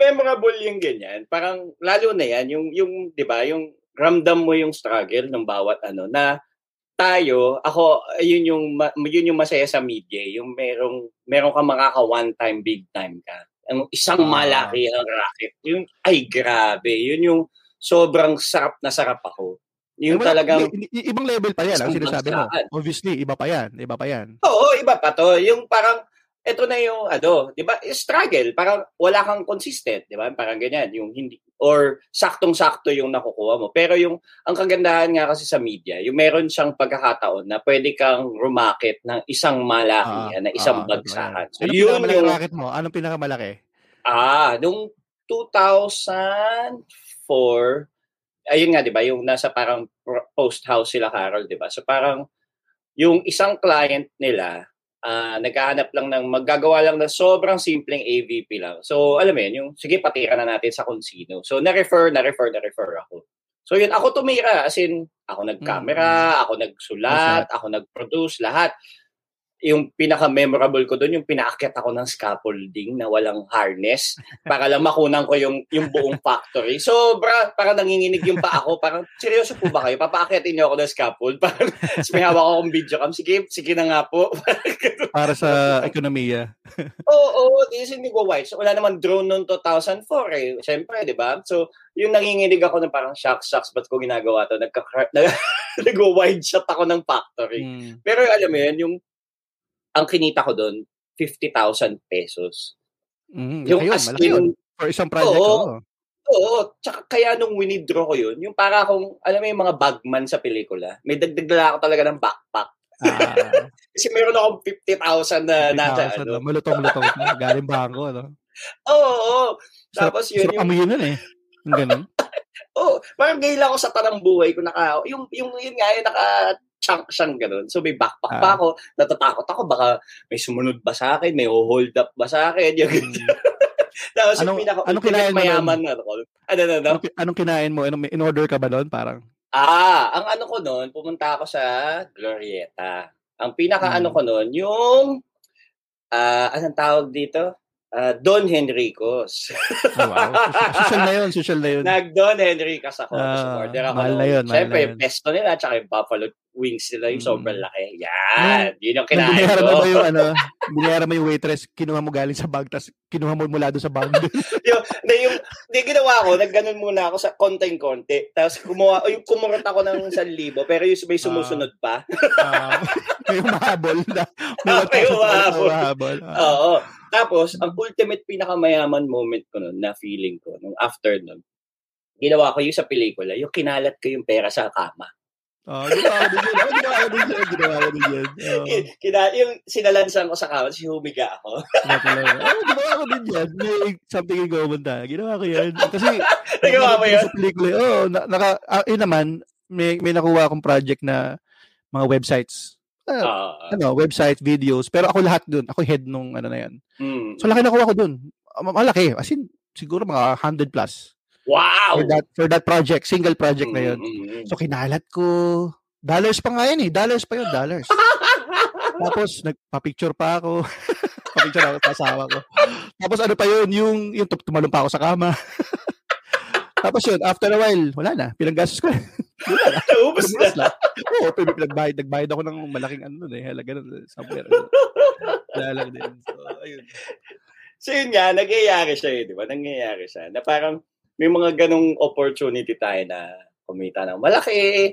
Memorable yung ganyan. Parang lalo na yan, yung, yung 'di ba, yung ramdam mo yung struggle ng bawat ano na tayo, ako, yun yung, yun yung masaya sa media, yung merong, meron ka makaka one time, big time ka. Ang isang malaki ang racket. Yung, ay grabe, yun yung sobrang sarap na sarap ako. Yung
Wala,
talagang...
i- ibang level pa yan, ang sinasabi mo. Obviously, iba pa yan. Iba pa yan.
Oo, iba pa to. Yung parang, ito na yung ano, 'di ba? Struggle, parang wala kang consistent, 'di ba? Parang ganyan, yung hindi or saktong-sakto yung nakukuha mo. Pero yung ang kagandahan nga kasi sa media, yung meron siyang pagkakataon na pwede kang rumakit ng isang malakihan, ah, na isang ah, bagsakan.
So, Anong yun yung racket mo? Anong pinakamalaki?
Ah, nung 2004 ayun nga 'di ba, yung nasa parang post house sila Carol, 'di ba? So parang yung isang client nila uh, naghahanap lang ng maggagawa lang ng sobrang simpleng AVP lang. So, alam mo yun, yung sige patira na natin sa kung sino. So, na-refer, na-refer, na-refer ako. So, yun, ako tumira. As in, ako nag-camera, mm-hmm. ako nagsulat, ako nag-produce, lahat yung pinaka-memorable ko doon, yung pinaakyat ako ng scaffolding na walang harness para lang makunan ko yung yung buong factory. So, bra, parang nanginginig yung pa ako. Parang, seryoso po ba kayo? Papaakyatin niyo ako ng scaffold? Parang, may hawak akong video cam. Sige, sige na nga po.
para sa ekonomiya.
Oo, oo. This is white. So, wala naman drone noong 2004 eh. Siyempre, di ba? So, yung nanginginig ako ng parang shocks, shocks, ba't ko ginagawa to? Nagka, nag-wide shot ako ng factory. Hmm. Pero alam mo yun, yung ang kinita ko doon, 50,000 pesos.
Mm, yung yun, as in, yun. For isang project, oo. Oh.
Oo, tsaka kaya nung winidraw ko yun, yung para akong, alam mo yung mga bagman sa pelikula, may dagdag ako talaga ng backpack. Ah. Kasi meron akong 50,000 na 50, nasa ano.
Malutong-lutong galing bangko, no?
Oo, oo. Tapos yun,
sarap yung... amoy yun eh. Yung ganun.
Oo, oh, parang gayla ako sa parang buhay ko naka, yung, yung, yun nga, yung naka chunk siyang ganun. So may backpack ah. pa ako, natatakot ako, baka may sumunod ba sa akin, may hold up ba sa akin, yung hmm. Tapos anong, yung pinaka, anong kinain mayaman na ako. Ano, ano, ano?
Anong, anong kinain mo? Anong, in order ka ba doon? Parang?
Ah, ang ano ko noon, pumunta ako sa Glorieta. Ang pinaka hmm. ano ko noon, yung, uh, anong tawag dito? Uh, Don Henricos.
oh, wow. Social na yun, social na yun.
Nag-Don Henricos ako. Uh, order ako.
Mahal na yun.
Siyempre,
yung
pesto nila, tsaka yung buffalo wings nila, yung mm. sobrang laki. Yan! Yun yung kinain
ko. Mo yung, ano, binayara mo yung waitress, kinuha mo galing sa bag, tapos kinuha mo mula doon sa bag.
yung, na, yung, di ginawa ko, nagganon muna ako sa konting-konti. Tapos kumuha, yung kumurot ako ng 1,000, pero yung may sumusunod pa. uh,
may umahabol na.
May, umahabol. Oo. Tapos, ang ultimate pinakamayaman moment ko nun, na feeling ko, nung after nun, ginawa ko yung sa pelikula, yung kinalat ko yung pera sa kama.
Oh, ginawa ko din yun. Ginawa ko din yun. Ginawa ko din yun. Oh.
Kina, yung sinalansan ko sa kama, si humiga ako.
oh, ginawa ko din yan. May something in common tayo. Ginawa ko yan. Kasi,
nagawa mo yan?
Sa pelikula, oh, na, naka, uh, yun naman, may, may nakuha akong project na mga websites uh, ano, website, videos. Pero ako lahat dun. Ako head nung ano na yan.
Mm.
So, laki nakuha ko dun. Malaki. As in, siguro mga 100 plus.
Wow!
For that, for that project. Single project na yun. Mm-hmm. So, kinalat ko. Dollars pa nga yun eh. Dollars pa yun. Dollars. Tapos, nagpa-picture pa ako. pa-picture ako sa asawa ko. Tapos, ano pa yun? Yung, yung tumalong pa ako sa kama. Tapos yun, after a while, wala na. Pinanggastos ko. Wala na.
Naubos na. na.
Oo, pinagbayad. Nagbayad ako ng malaking ano nun eh. Halaga nun. Somewhere. Wala lang din. So, ayun.
So yun nga, nagyayari siya eh, di ba? Nangyayari siya. Na parang may mga ganong opportunity tayo na kumita ng malaki,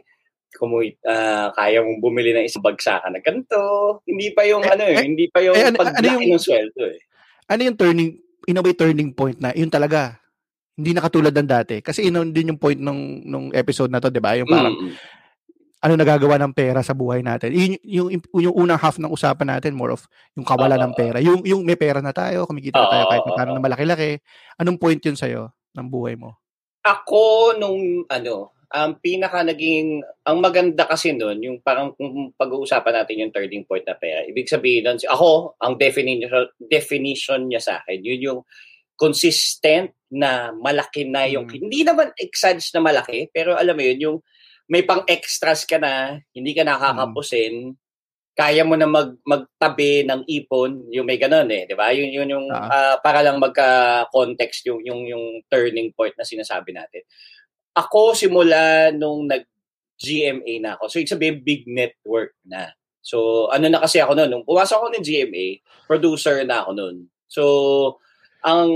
kumita, uh, kaya mong bumili ng isang bagsakan na ganito. Hindi pa yung eh, ano eh, eh hindi pa yung eh, ano, paglaki ano yung, ng sweldo eh.
Ano yung turning, in a way turning point na yun talaga, hindi na katulad ng dati. Kasi yun din yung point nung, nung episode na to, di ba? Yung parang, mm. ano nagagawa ng pera sa buhay natin. Yung, yung, yung unang half ng usapan natin, more of yung kawala uh, ng pera. Yung, yung may pera na tayo, kumikita na tayo kahit uh, paano na malaki-laki. Anong point yun sa'yo ng buhay mo?
Ako, nung, ano, ang um, pinaka naging, ang maganda kasi nun, yung parang kung pag-uusapan natin yung turning point na pera, ibig sabihin nun, ako, ang definition, definition niya sa akin, yun yung consistent na malaki na yung, mm. hindi naman exage na malaki, pero alam mo yun, yung may pang extras ka na, hindi ka nakakapusin, mm. kaya mo na mag magtabi ng ipon, yung may ganun eh, 'di ba? Yun yun yung uh, uh, para lang magka-context yung yung yung turning point na sinasabi natin. Ako simula nung nag GMA na ako. So it's a big network na. So ano na kasi ako noon, nung pumasok ako ng GMA, producer na ako noon. So ang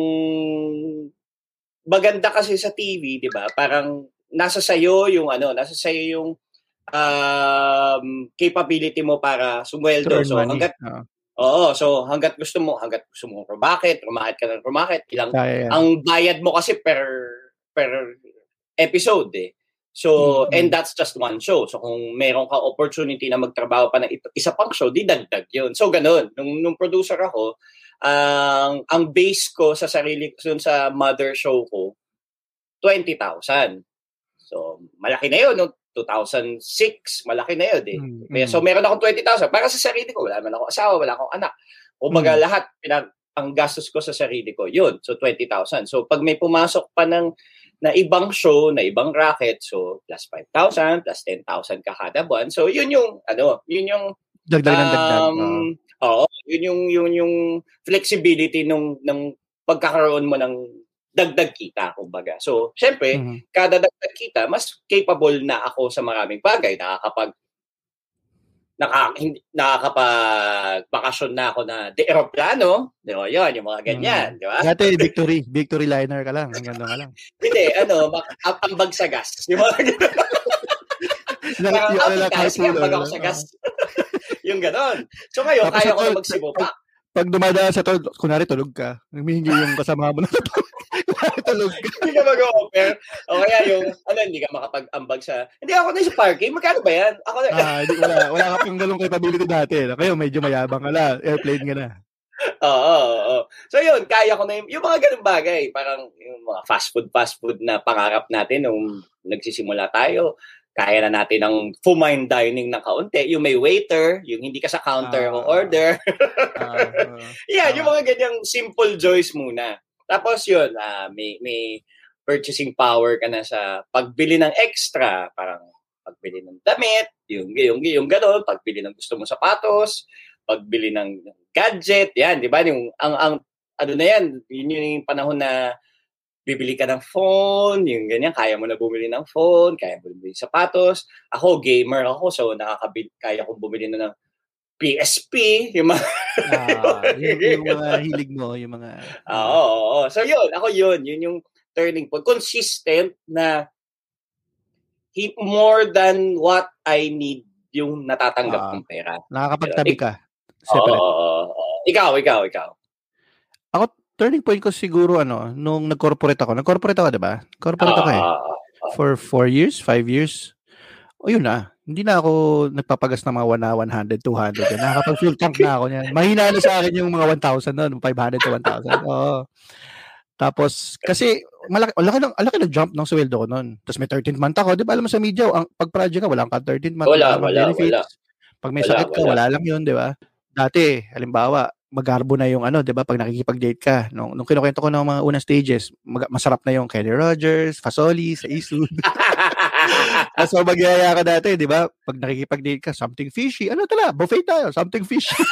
maganda kasi sa TV, 'di ba? Parang nasa sayo yung ano, nasa sayo yung um, capability mo para sumweldo. So hanggat uh-huh. Oo, so hanggat gusto mo, hanggat gusto mo rumakit, rumakit ka ng rumakit, ilang yeah, yeah. ang bayad mo kasi per per episode eh. So, mm-hmm. and that's just one show. So, kung meron ka opportunity na magtrabaho pa ng isa pang show, di dagdag yun. So, ganun. Nung, nung producer ako, ang uh, ang base ko sa sarili ko, sa mother show ko, 20,000. So, malaki na yun. No? 2006, malaki na yun eh. Mm-hmm. So, meron akong 20,000. Para sa sarili ko, wala man ako asawa, wala akong anak. O maga mm-hmm. lahat, pinag, ang gastos ko sa sarili ko, yun. So, 20,000. So, pag may pumasok pa ng na ibang show, na ibang racket, so plus 5,000, plus 10,000 ka kada buwan. So, yun yung, ano, yun yung,
dagdag ng dagdag.
Um, Oo, yun yung, yun yung flexibility nung, ng pagkakaroon mo ng dagdag kita, kumbaga. So, syempre, mm-hmm. kada dagdag kita, mas capable na ako sa maraming bagay. Nakakapag naka, hindi, nakakapag-bakasyon na ako na de aeroplano. Di ba? Yun, yung mga ganyan. Mm. Di ba?
Dati, victory. Victory liner ka lang. Ang ganda ka lang.
hindi, ano, ang, ang bag sa gas. Yung mga ganyan. Parang, yung alala kahit pag ako sa gas. yung ganon. So ngayon, Tapos kaya ko na magsibo pa.
Pag dumadaan sa tulog, kunwari tulog ka, humihingi yung kasama mo na tulog. tulog ka.
hindi ka mag-offer. O kaya yung, ano, hindi ka makapag-ambag sa, hindi ako na sa parking, magkano ba yan? Ako na.
ah, hindi, wala, wala ka pang ganong capability dati. Kayo, medyo mayabang ka na. Airplane ka na.
Oo, oo, oo. So yun, kaya ko na yung, yung mga ganung bagay. Parang yung mga fast food, fast food na pangarap natin nung nagsisimula tayo kaya na natin ng fumine dining ng kaunti. Yung may waiter, yung hindi ka sa counter uh, order. uh, uh, yeah, uh, yung mga ganyang simple joys muna. Tapos yun, uh, may, may purchasing power ka na sa pagbili ng extra, parang pagbili ng damit, yung, yung, yung gano'n, pagbili ng gusto mo sapatos, pagbili ng gadget, yan, di ba? Yung, ang, ang, ano na yan, yun yung panahon na bibili ka ng phone, yung ganyan, kaya mo na bumili ng phone, kaya mo bumili ng sapatos. Ako, gamer ako, so nakakabili, kaya kong bumili na ng PSP, yung mga...
ah, yung, yung mga hilig mo, yung mga...
Oo, oo, oo. So yun, ako yun, yun yung turning point. Consistent na he, more than what I need yung natatanggap ah, kong pera.
Nakakapagtabi ka.
Separate. Oo, oo, oo. Ikaw, ikaw, ikaw.
Ako, turning point ko siguro ano, nung nag-corporate ako. Nag-corporate ako, 'di ba? Corporate uh, ako eh. Ah, ah. For four years, five years. O yun na. Hindi na ako nagpapagas ng mga 100, 200. Nakakapag full tank na ako niyan. Mahina na sa akin yung mga 1,000 noon, 500 to 1,000. Oo. Tapos, kasi, malaki, malaki, ng, malaki ng jump ng sweldo ko noon. Tapos may 13th month ako. Di ba alam mo sa media, ang, pag project ka, wala kang 13th month.
Wala, wala, benefits. wala.
Pag may wala, sakit ka, wala. wala lang yun, di ba? Dati, halimbawa, magarbo na yung ano, 'di ba? Pag nakikipag-date ka, nung nung kinukwento ko ng mga unang stages, mag- masarap na yung Kelly Rogers, Fasoli, sa Isud. Tapos magyaya ka dati, 'di ba? Pag nakikipag-date ka, something fishy. Ano tala? Buffet tayo, something fishy.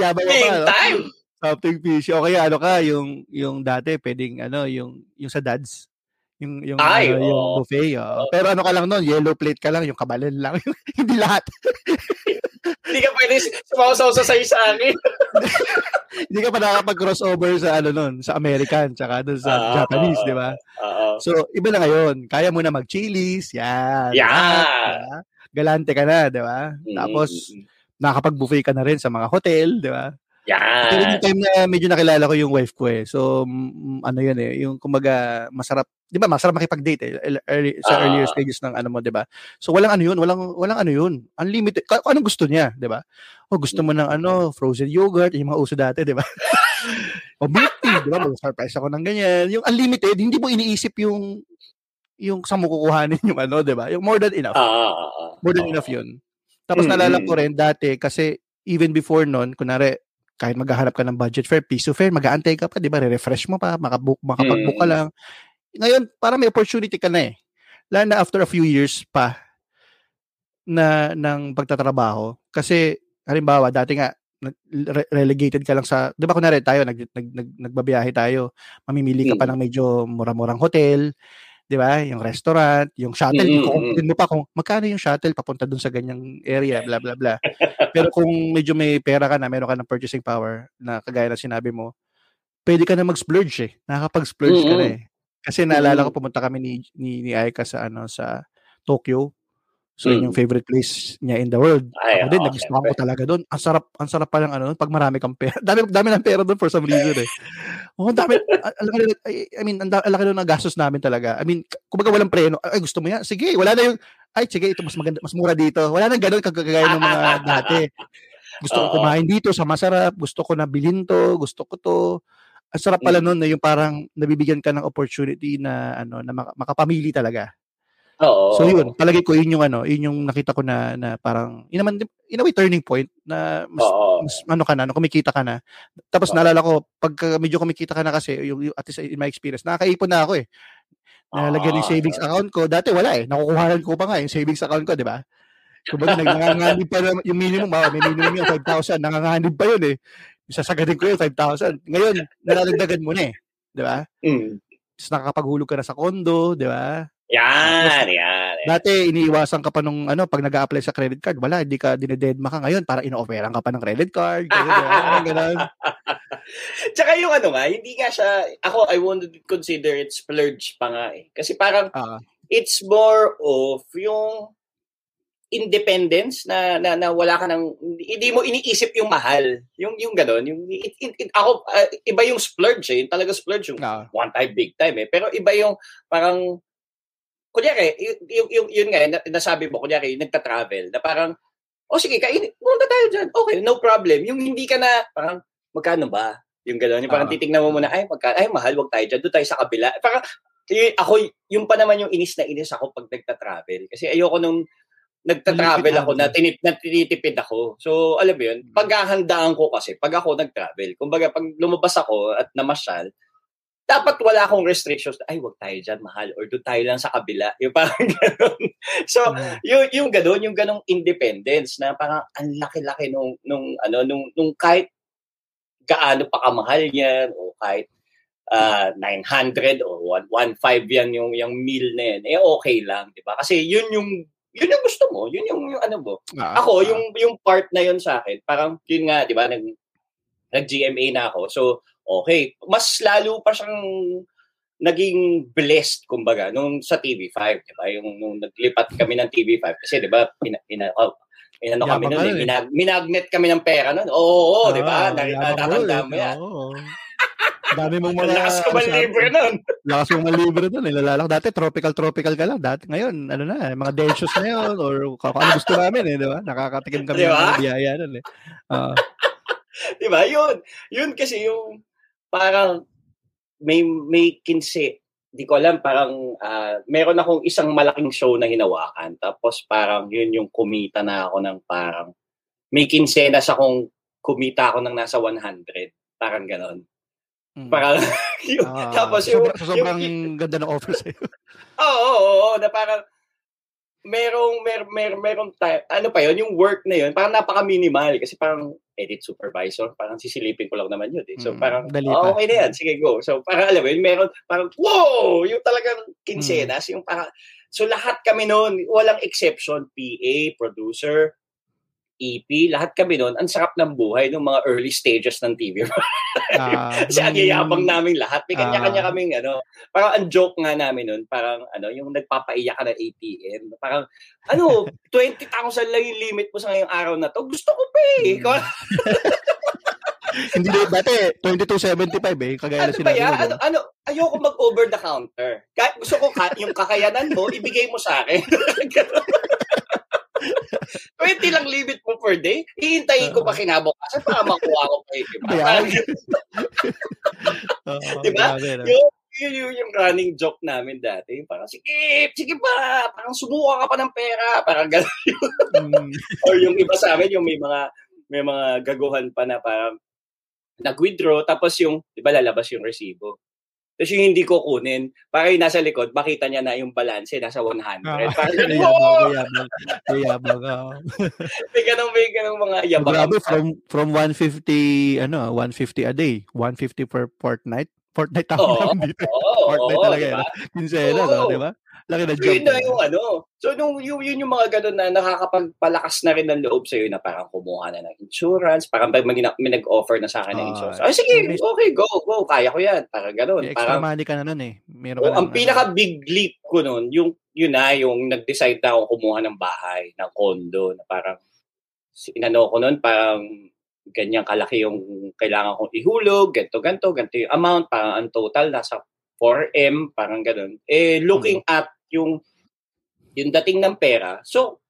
Yabang pa, no? time. Something fishy. O kaya ano ka, yung yung dati pwedeng ano, yung yung sa dads. Yung yung
Ay,
ano, oh. yung buffet, oh. Pero ano ka lang noon, yellow plate ka lang, yung kabalin lang, hindi lahat.
Hindi ka pwede sumasaw sa sayo sa akin.
Hindi ka pa nakakapag-crossover sa ano nun, sa American, tsaka dun sa uh, Japanese, di ba?
Uh,
so, iba na ngayon. Kaya mo na mag-chilies, yan.
Yeah.
Galante ka na, di ba? Mm-hmm. Tapos, nakakapag-buffet ka na rin sa mga hotel, di ba?
Yeah.
Pero yung time na medyo nakilala ko yung wife ko eh. So, m- ano yun eh, yung kumaga masarap, 'di ba? Masarap makipag-date eh early, sa uh, earlier stages ng ano mo, 'di ba? So walang ano yun, walang walang ano yun. Unlimited. Kung anong gusto niya, 'di ba? O gusto mo ng ano, frozen yogurt, yung mga uso dati, 'di ba? o milk tea, 'di ba? Surprise ako ng ganyan. Yung unlimited, hindi mo iniisip yung yung sa mo kukuhanin yung ano, 'di ba? Yung more than enough.
Uh,
more than uh, enough 'yun. Tapos mm-hmm. nalala ko rin dati kasi even before noon, kunare kahit maghahanap ka ng budget fair, piso fair, mag-aantay ka pa, di ba? Re-refresh mo pa, makabook, makapag-book ka mm. lang. Ngayon, para may opportunity ka na eh. Lalo na after a few years pa, na ng pagtatrabaho kasi halimbawa dati nga relegated ka lang sa 'di ba kunwari tayo nag, nag, nag nagbabiyahe tayo mamimili ka pa mm. ng medyo mura-murang hotel 'di ba yung restaurant yung shuttle mm-hmm. kung mo pa kung magkano yung shuttle papunta dun sa ganyang area bla bla bla pero kung medyo may pera ka na meron ka ng purchasing power na kagaya ng sinabi mo pwede ka na mag-splurge eh nakakapag-splurge mm-hmm. ka na eh kasi naalala ko pumunta kami ni ni, ni Aika sa ano sa Tokyo So, mm. yung favorite place niya in the world. Ay, ako din, oh, nagustuhan ko talaga doon. Ang sarap, ang sarap pa lang ano, pag marami kang pera. Dami, dami ng pera doon for some reason eh. Oh, dami, alaki, I mean, ang laki doon ng gastos namin talaga. I mean, kumbaga walang preno. Ay, gusto mo yan? Sige, wala na yung, ay, sige, ito mas maganda, mas mura dito. Wala nang ganun kagagaya ng mga dati. Gusto ko kumain dito sa masarap, gusto ko na bilhin to, gusto ko to. Ang sarap pala mm. noon na yung parang nabibigyan ka ng opportunity na ano na makapamili talaga.
Oo.
So yun, palagi ko yun yung ano, yun yung nakita ko na na parang in naman in a way turning point na mas, mas ano ka na, no, kumikita ka na. Tapos Oo. naalala ko pag medyo kumikita ka na kasi yung, yung at least in my experience, nakakaipon na ako eh. Nalagyan ng savings account ko. Dati wala eh. Nakukuhanan ko pa nga yung savings account ko, di ba? Kumbaga nanganganib pa yung minimum, ah, may minimum yung 5,000, nanganganib pa yun eh. Sasagadin ko yung 5,000. Ngayon, nalalagdagan mo na eh. Di ba?
Mm.
Tapos nakakapaghulog ka na sa kondo, di ba?
Yan, yan,
yan. Dati iniiwasan ka pa nung ano pag nag-a-apply sa credit card, wala, hindi ka dinededma ka ngayon para ino-offeran ka pa ng credit card, ganyan, ganyan.
Tsaka yung ano nga, hindi nga siya ako I won't consider it splurge pa nga eh. Kasi parang uh, it's more of yung independence na, na, na wala ka nang hindi mo iniisip yung mahal. Yung yung gano'n, yung it, it, it, ako uh, iba yung splurge eh, talaga splurge yung uh, one time big time eh. Pero iba yung parang kunyari, yung, yung, yun nga, nasabi mo, kunyari, nagta-travel, na parang, oh sige, kain, punta tayo dyan. Okay, no problem. Yung hindi ka na, parang, magkano ba? Yung gano'n. Yung parang uh, titignan mo muna, ay, magka, ay, mahal, wag tayo dyan. Doon tayo sa kabila. Parang, yung, ako, yung pa naman yung inis na inis ako pag nagta-travel. Kasi ayoko nung, nagta-travel ako na, tinit, na tinitipid ako. So, alam mo yun, mm. paghahandaan ko kasi, pag ako nag-travel, kumbaga, pag lumabas ako at namasyal, dapat wala akong restrictions. Ay, wag tayo dyan, mahal. Or doon tayo lang sa kabila. Yung parang gano'n. So, mm. yung, yung gano'n, yung gano'ng independence na parang ang laki-laki nung, nung, ano, nung, nung kahit gaano pa kamahal yan o kahit uh, ah, 900 o 115 yan yung yung meal na yan, eh okay lang, 'di ba? Kasi yun yung yun yung gusto mo, yun yung, yung ano mo. Ah, ako, ah. yung yung part na yun sa akin, parang yun nga, 'di ba, nag nag-GMA na ako. So, okay. Mas lalo pa siyang naging blessed, kumbaga, nung sa TV5, di ba? Yung nung naglipat kami ng TV5, kasi di ba, pina, pina, oh, Inano kami noon, eh. Minag, minagnet kami ng pera noon. Oo, oo, ah, di ba? Nakatanda mo yan. Oo.
Dami mong mga...
Lakas ko libre nun.
Lakas mong malibre nun. Nilalalak. Dati, tropical-tropical ka lang. Dati, ngayon, ano na, mga dentious na yun. Or kung ano gusto namin, eh, di ba? Nakakatikim kami diba? ng mga biyaya nun, eh. Uh,
di ba? Yun. Yun kasi yung parang may may kinse di ko alam parang uh, meron akong isang malaking show na hinawakan tapos parang yun yung kumita na ako ng parang may kinsenas akong kumita ako ng nasa 100 parang ganon mm. parang yun, uh, tapos yung,
sobrang, sobrang yung, ganda ng offer sa'yo
oo oo oo na parang merong mer mer merong time, ano pa yon yung work na yon parang napaka-minimal kasi parang edit supervisor, parang sisilipin ko lang naman yun eh. So mm, parang, oh, okay na yan, sige go. So parang alam mo yun, meron, parang, wow! Yung talagang kinsenas, mm. yung parang, so lahat kami noon, walang exception, PA, producer, EP, lahat kami noon, ang sarap ng buhay ng mga early stages ng TV. ah, Kasi ang yayabang namin lahat. May kanya-kanya ah. kaming ano, parang ang joke nga namin noon, parang ano, yung nagpapaiyak ka ng ATM. Parang, ano, 20,000 lang yung limit mo sa ngayong araw na to. Gusto ko pa eh. Hmm.
Hindi na dati, 2275 eh. Kagaya
ano
na sinabi
mo. Ano, ano, ayoko mag-over the counter. Kahit gusto ko, yung kakayanan mo, ibigay mo sa akin. 20 lang limit mo per day. Hihintayin ko pa kinabukasan para makuha ko pa yung iba. diba? Yung, yun, yun yung running joke namin dati. Parang, sige, sige pa, parang subukan ka pa ng pera. Parang gano'n mm. Or yung iba sa amin, yung may mga may mga gaguhan pa na parang nag-withdraw, tapos yung, di ba, lalabas yung resibo. Tapos yung hindi ko kunin, para yung nasa likod, makita niya na yung balance, nasa 100.
Ah,
ganun,
yabang,
"Oh!"
yabang, yabang, oo.
may ganun, may ganun mga yabang.
Grabe, from, from 150, ano, 150 a day, 150 per fortnight. Fortnight
Oo,
namin dito.
oo,
Fortnight
oo,
talaga
diba?
yan. Kinsela, no, di ba? Laki na
So,
jump.
yun na yung ano. So, nung, yun, yun yung mga ganun na nakakapagpalakas na rin ng loob sa'yo na parang kumuha na ng insurance, parang pag may, may nag-offer na sa akin ng
Ah,
insurance. Ah, sige, okay, go, go, kaya ko yan. Parang ganun.
May extra
Parang,
money ka na nun eh. Meron
oh,
ka
ang
ng,
pinaka big leap ko nun, yung, yun na, yung nag-decide na ako kumuha ng bahay, ng condo, na parang, inano ko nun, parang, ganyan kalaki yung kailangan kong ihulog, ganto ganto ganto yung amount, parang ang total nasa 4M, parang ganun. Eh, looking at yung yung dating ng pera, so,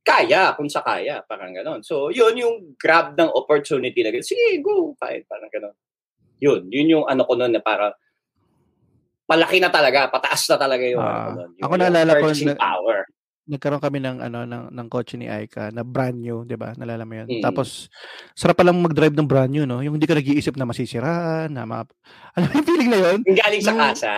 kaya, kung sa kaya, parang ganon. So, yun yung grab ng opportunity na, sige, go, fine, parang ganon. Yun, yun yung ano ko nun na parang, malaki na talaga, pataas na talaga yung ano
Ah,
ko nun. Yung,
ako naalala ko
purchasing
na-
power.
Nagkaroon kami ng ano ng ng kotse ni Aika na brand new, 'di ba? Nalala mo 'yun.
Mm.
Tapos sarap pa lang mag-drive ng brand new, no? Yung hindi ka nag-iisip na masisiraan, na ma Alam mo yung feeling na 'yun?
Yung galing sa kasa.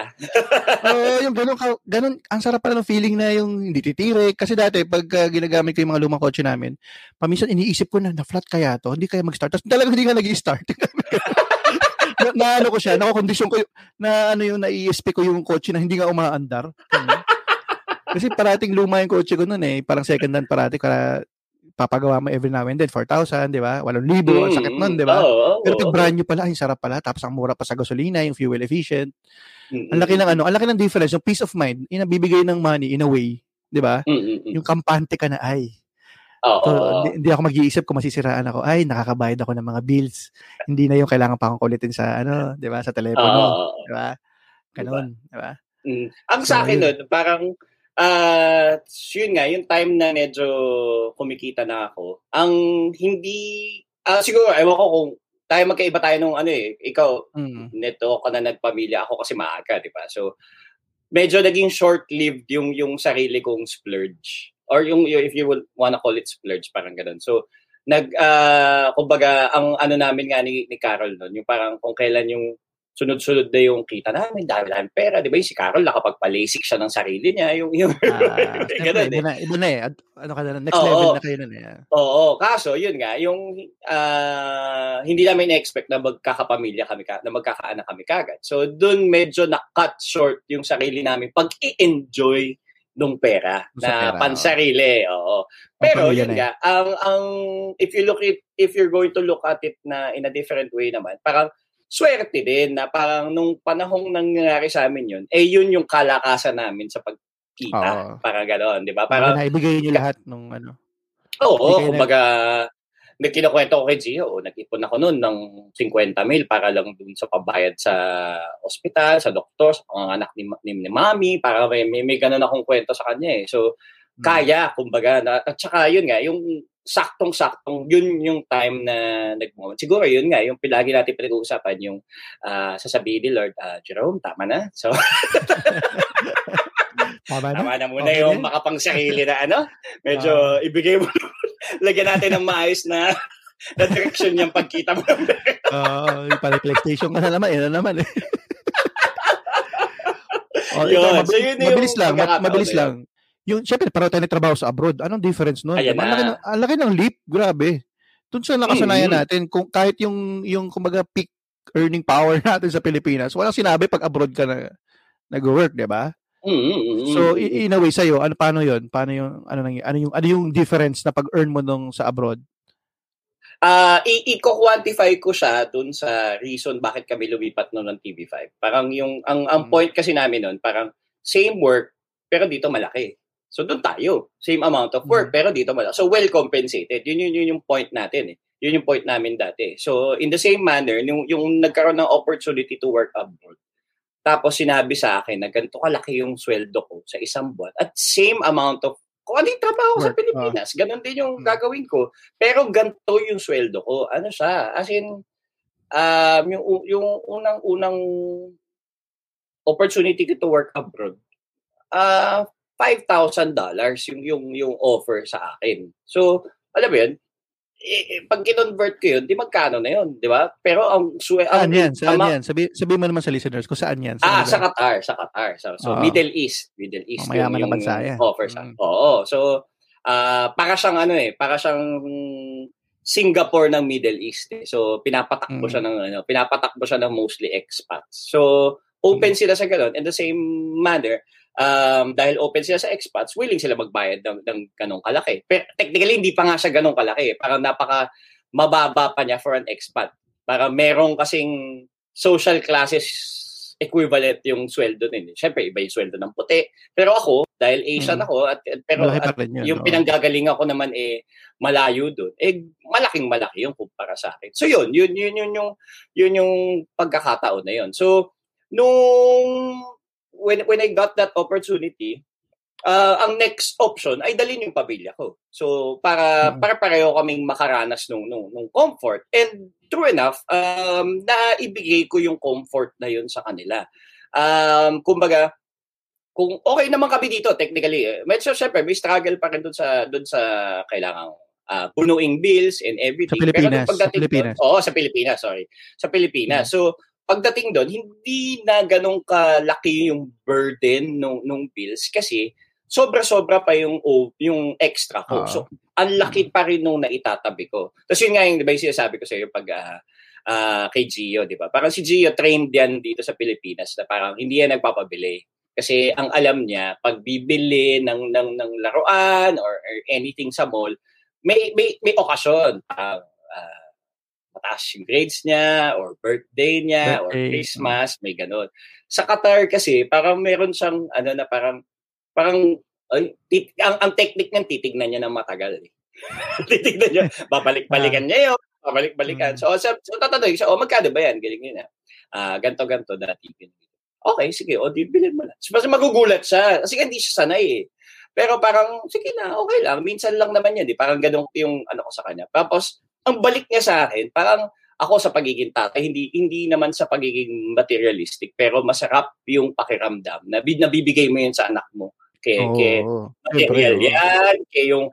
Oo, yung ganun, ganun, ang sarap pala ng feeling na yung hindi titirik. Kasi dati, pag uh, ginagamit ko yung mga lumang kotse namin, paminsan iniisip ko na, na-flat kaya to, hindi kaya mag-start. Tapos talagang hindi ka nag-i-start. na, na ano ko siya, nakakondisyon ko, yung- na ano yung na-ESP ko yung kotse na hindi nga umaandar. Ganun. Kasi parating luma yung kotse ko noon eh. Parang second hand parati. Kaya papagawa mo every now and then, 4,000, di ba? 8,000, ang sakit nun, di ba?
Oo,
Pero pag brand new pala, ay sarap pala. Tapos ang mura pa sa gasolina, yung fuel efficient.
Mm,
Ang laki ng ano, ang laki ng difference, yung peace of mind, inabibigay ng money in a way, 'di ba?
Mm, mm, mm.
Yung kampante ka na ay.
Oo,
So, hindi, hindi ako mag-iisip kung masisiraan ako. Ay, nakakabayad ako ng mga bills. Hindi na yung kailangan pa akong kulitin sa ano, 'di ba, sa telepono,
oo.
'di ba? Ganun, 'di ba?
Mm. Ang
So,
sa akin nun, parang, ah, yun nga, yung time na medyo kumikita na ako, ang hindi, ah, siguro, ewan ko kung tayo magkaiba tayo nung ano eh, ikaw,
Mm.
neto ka na nagpamilya ako kasi maaga, di ba? So, medyo naging short-lived yung yung sarili kong splurge. Or yung, yung if you would wanna call it splurge, parang ganun. So, nag, ah, kumbaga, ang ano namin nga ni, ni Carol nun, yung parang kung kailan yung sunod-sunod na yung kita namin, dami namin pera, di ba? Yung si Carol, nakapagpalisik siya ng sarili niya, yung, yung,
Ah,
ganun
siyempre,
eh.
iba na, iba na eh. Ano ka na, next
Oo.
level na kayo nun eh.
Oo, kaso yun nga, yung ah, hindi namin na-expect na magkakapamilya kami, ka, na magkakaanak kami kagad. So doon medyo na-cut short yung sarili namin pag i-enjoy nung pera
Sa
na
pera,
pansarili. Oo. Pero
Pampamilya
yun
na eh.
nga, ang, ang, if you look it, if you're going to look at it na in a different way naman, parang swerte din na parang nung panahong nangyayari sa amin yun, eh yun yung kalakasan namin sa pagkita.
Oo.
Parang gano'n, di ba?
Parang
Parang,
naibigay niyo lahat nung ano.
Oo, kumbaga, nag kinakwento ko kay Gio, nag-ipon ako noon ng 50 mil para lang dun sa pabayad sa ospital, sa doktor, sa mga anak ni, ni, ni mami, para may, may, may ganun akong kwento sa kanya eh. So,
Mm.
kaya, kumbaga, na, at saka yun nga, yung saktong-saktong, yun yung time na nag Siguro yun nga, yung pilagi natin pinag-uusapan, yung ah, sasabihin ni Lord, ah, Jerome, tama na. So,
Tama na?
tama na muna
Okay
yung makapangsarili na ano. Medyo ibigay mo, lagyan natin ng maayos na na direction yung pagkita mo.
Oo, uh, para PlayStation ka na naman, yan na naman eh. oh, ito,
Yun.
mab-
So, yun yung
mabilis lang, mabilis
yun.
lang. Yung, syempre, pareho tayo nagtrabaho sa abroad. Anong difference Diba? Ang laki, ng, ang laki ng leap, grabe. Doon sa nakasanayan
Mm.
natin, kung kahit yung, yung kumbaga, peak earning power natin sa Pilipinas, walang sinabi pag abroad ka na nag-work, di ba?
Mm, mm, mm,
So, in a way, sa'yo, ano, paano yun? Paano yung, ano, nang, ano yung, ano yung difference na pag-earn mo nung sa abroad?
Ah, i- i-quantify ko siya dun sa reason bakit kami lumipat noon ng TV5. Parang yung ang ang
Mm.
point kasi namin noon, parang same work pero dito malaki. So doon tayo, same amount of work
Mm.
pero dito malaki. So well compensated. Yun yun, yun yung point natin eh. Yun yung point namin dati. So in the same manner, yung, yung nagkaroon ng opportunity to work abroad. Tapos sinabi sa akin na ganito kalaki yung sweldo ko sa isang buwan at same amount of kung ano yung trabaho ko sa
Work,
Pilipinas, ganun din yung
Mm.
gagawin ko. Pero ganito yung sweldo ko. Ano siya? As in, um, yung, yung unang-unang opportunity ko to work abroad, ah $5,000 yung, yung, yung offer sa akin. So, alam mo yun, eh, pag kinonvert ko yun, di magkano na yun, di ba? Pero ang...
Swe, saan ang, yan? Saan ama, yan? Sabi, sabi mo naman sa listeners kung saan yan.
Saan ah, sa Qatar. Sa Qatar. So, so Middle East. Middle East.
Oh, mayaman na bansa yan.
Offer sa. Mm. Oo. So, uh, para siyang ano eh, para siyang Singapore ng Middle East. Eh. So, pinapatakbo mm. siya ng ano, pinapatakbo siya ng mostly expats. So, open mm. sila sa ganun. In the same manner, um, dahil open sila sa expats, willing sila magbayad ng, ng ganong kalaki. Pero technically, hindi pa nga siya ganong kalaki. Parang napaka mababa pa niya for an expat. Para merong kasing social classes equivalent yung sweldo din. Siyempre, iba yung sweldo ng puti. Pero ako, dahil Asian hmm. ako, at, pero at, yun, yung no? pinanggagalingan ko naman eh, malayo doon, eh, malaking malaki yung kumpara sa akin. So yun, yun, yun, yun, yung, yun yung pagkakataon na yun. So, nung when when I got that opportunity, uh, ang next option ay dalhin yung pamilya ko. So para mm-hmm. para pareho kaming makaranas nung nung, nung comfort. And true enough, um na ibigay ko yung comfort na yun sa kanila. Um kumbaga kung okay naman kami dito technically, eh, medyo syempre may struggle pa rin doon sa doon sa kailangan uh, punuing bills and everything.
Sa Pilipinas. Pero sa Pilipinas.
Oo, sa Pilipinas, sorry. Sa Pilipinas. Mm-hmm. So pagdating doon, hindi na ganun kalaki yung burden nung, nung bills kasi sobra-sobra pa yung yung extra ko. Uh, so, ang laki pa rin nung naitatabi ko. Tapos yun nga yung, di ba yung sinasabi ko sa iyo pag uh, uh, kay Gio, di ba? Parang si Gio trained yan dito sa Pilipinas na parang hindi yan nagpapabili. Kasi ang alam niya, pag bibili ng, ng, ng laruan or, or anything sa mall, may, may, may okasyon. Uh, uh, mataas yung grades niya or birthday niya birthday. or Christmas, may ganun. Sa Qatar kasi, parang meron siyang, ano na parang, parang, tit, ang, ang technique niyan, titignan niya ng matagal. Eh. titignan niya, babalik-balikan niya yun, babalik-balikan. Mm. So, so, so tatanungin siya, oh, magkano ba yan? Galing na. Ah, uh, ganto ganto dati. Okay, sige, o, di, bilhin mo na. Kasi magugulat siya. Kasi hindi siya sanay eh. Pero parang, sige na, okay lang. Minsan lang naman yan. Di? Parang ganun yung ano ko sa kanya. Tapos, ang balik niya sa akin, parang ako sa pagiging tatay, hindi hindi naman sa pagiging materialistic, pero masarap yung pakiramdam na nabibigay mo yun sa anak mo. Kay, oh, kay material oh. yan, kay yung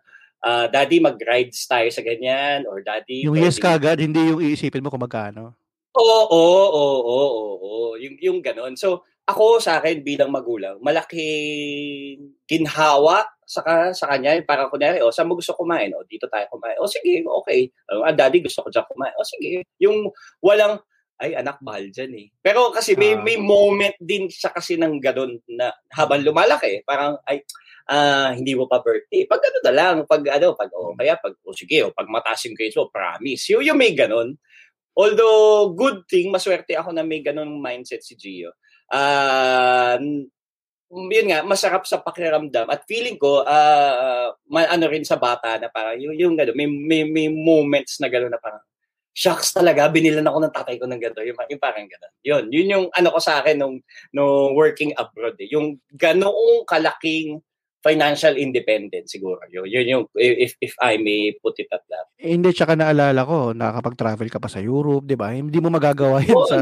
uh, daddy mag-rides tayo sa ganyan, or daddy...
Yung yes kagad, hindi yung iisipin mo kung magkano.
Oo, oo, oo, oo, oo, yung, yung ganon. So, ako sa akin bilang magulang, malaking ginhawa sa, sa kanya, para kunyari, o, oh, saan mo gusto kumain? O, oh, dito tayo kumain. O, oh, sige, okay. Uh, ah, daddy, gusto ko dyan kumain. O, sige. Yung walang, ay, anak, mahal dyan eh. Pero kasi may, uh, may moment din siya kasi ng gadon na habang lumalaki, parang, ay, uh, hindi mo pa birthday. Pag ano na lang, pag ano, pag, oh, kaya pag, oh, sige, oh, pag mataas yung grades mo, promise. Yung, yung may ganon. Although, good thing, maswerte ako na may ganon mindset si Gio. Uh, yun nga, masarap sa pakiramdam. At feeling ko, uh, ano rin sa bata na parang yung, yung gano'n, may, may, may moments na gano'n na parang, shocks talaga, binilan ako ng tatay ko ng gano'n. Yung, yung parang gano'n. Yun, yun yung ano ko sa akin nung, nung working abroad. Eh. Yung ganoong kalaking financial independence siguro. Yun, yun yung, if, if I may put it at that.
Eh, hindi, tsaka naalala ko, nakakapag-travel ka pa sa Europe, di ba? Hindi mo magagawa yun, yun sa...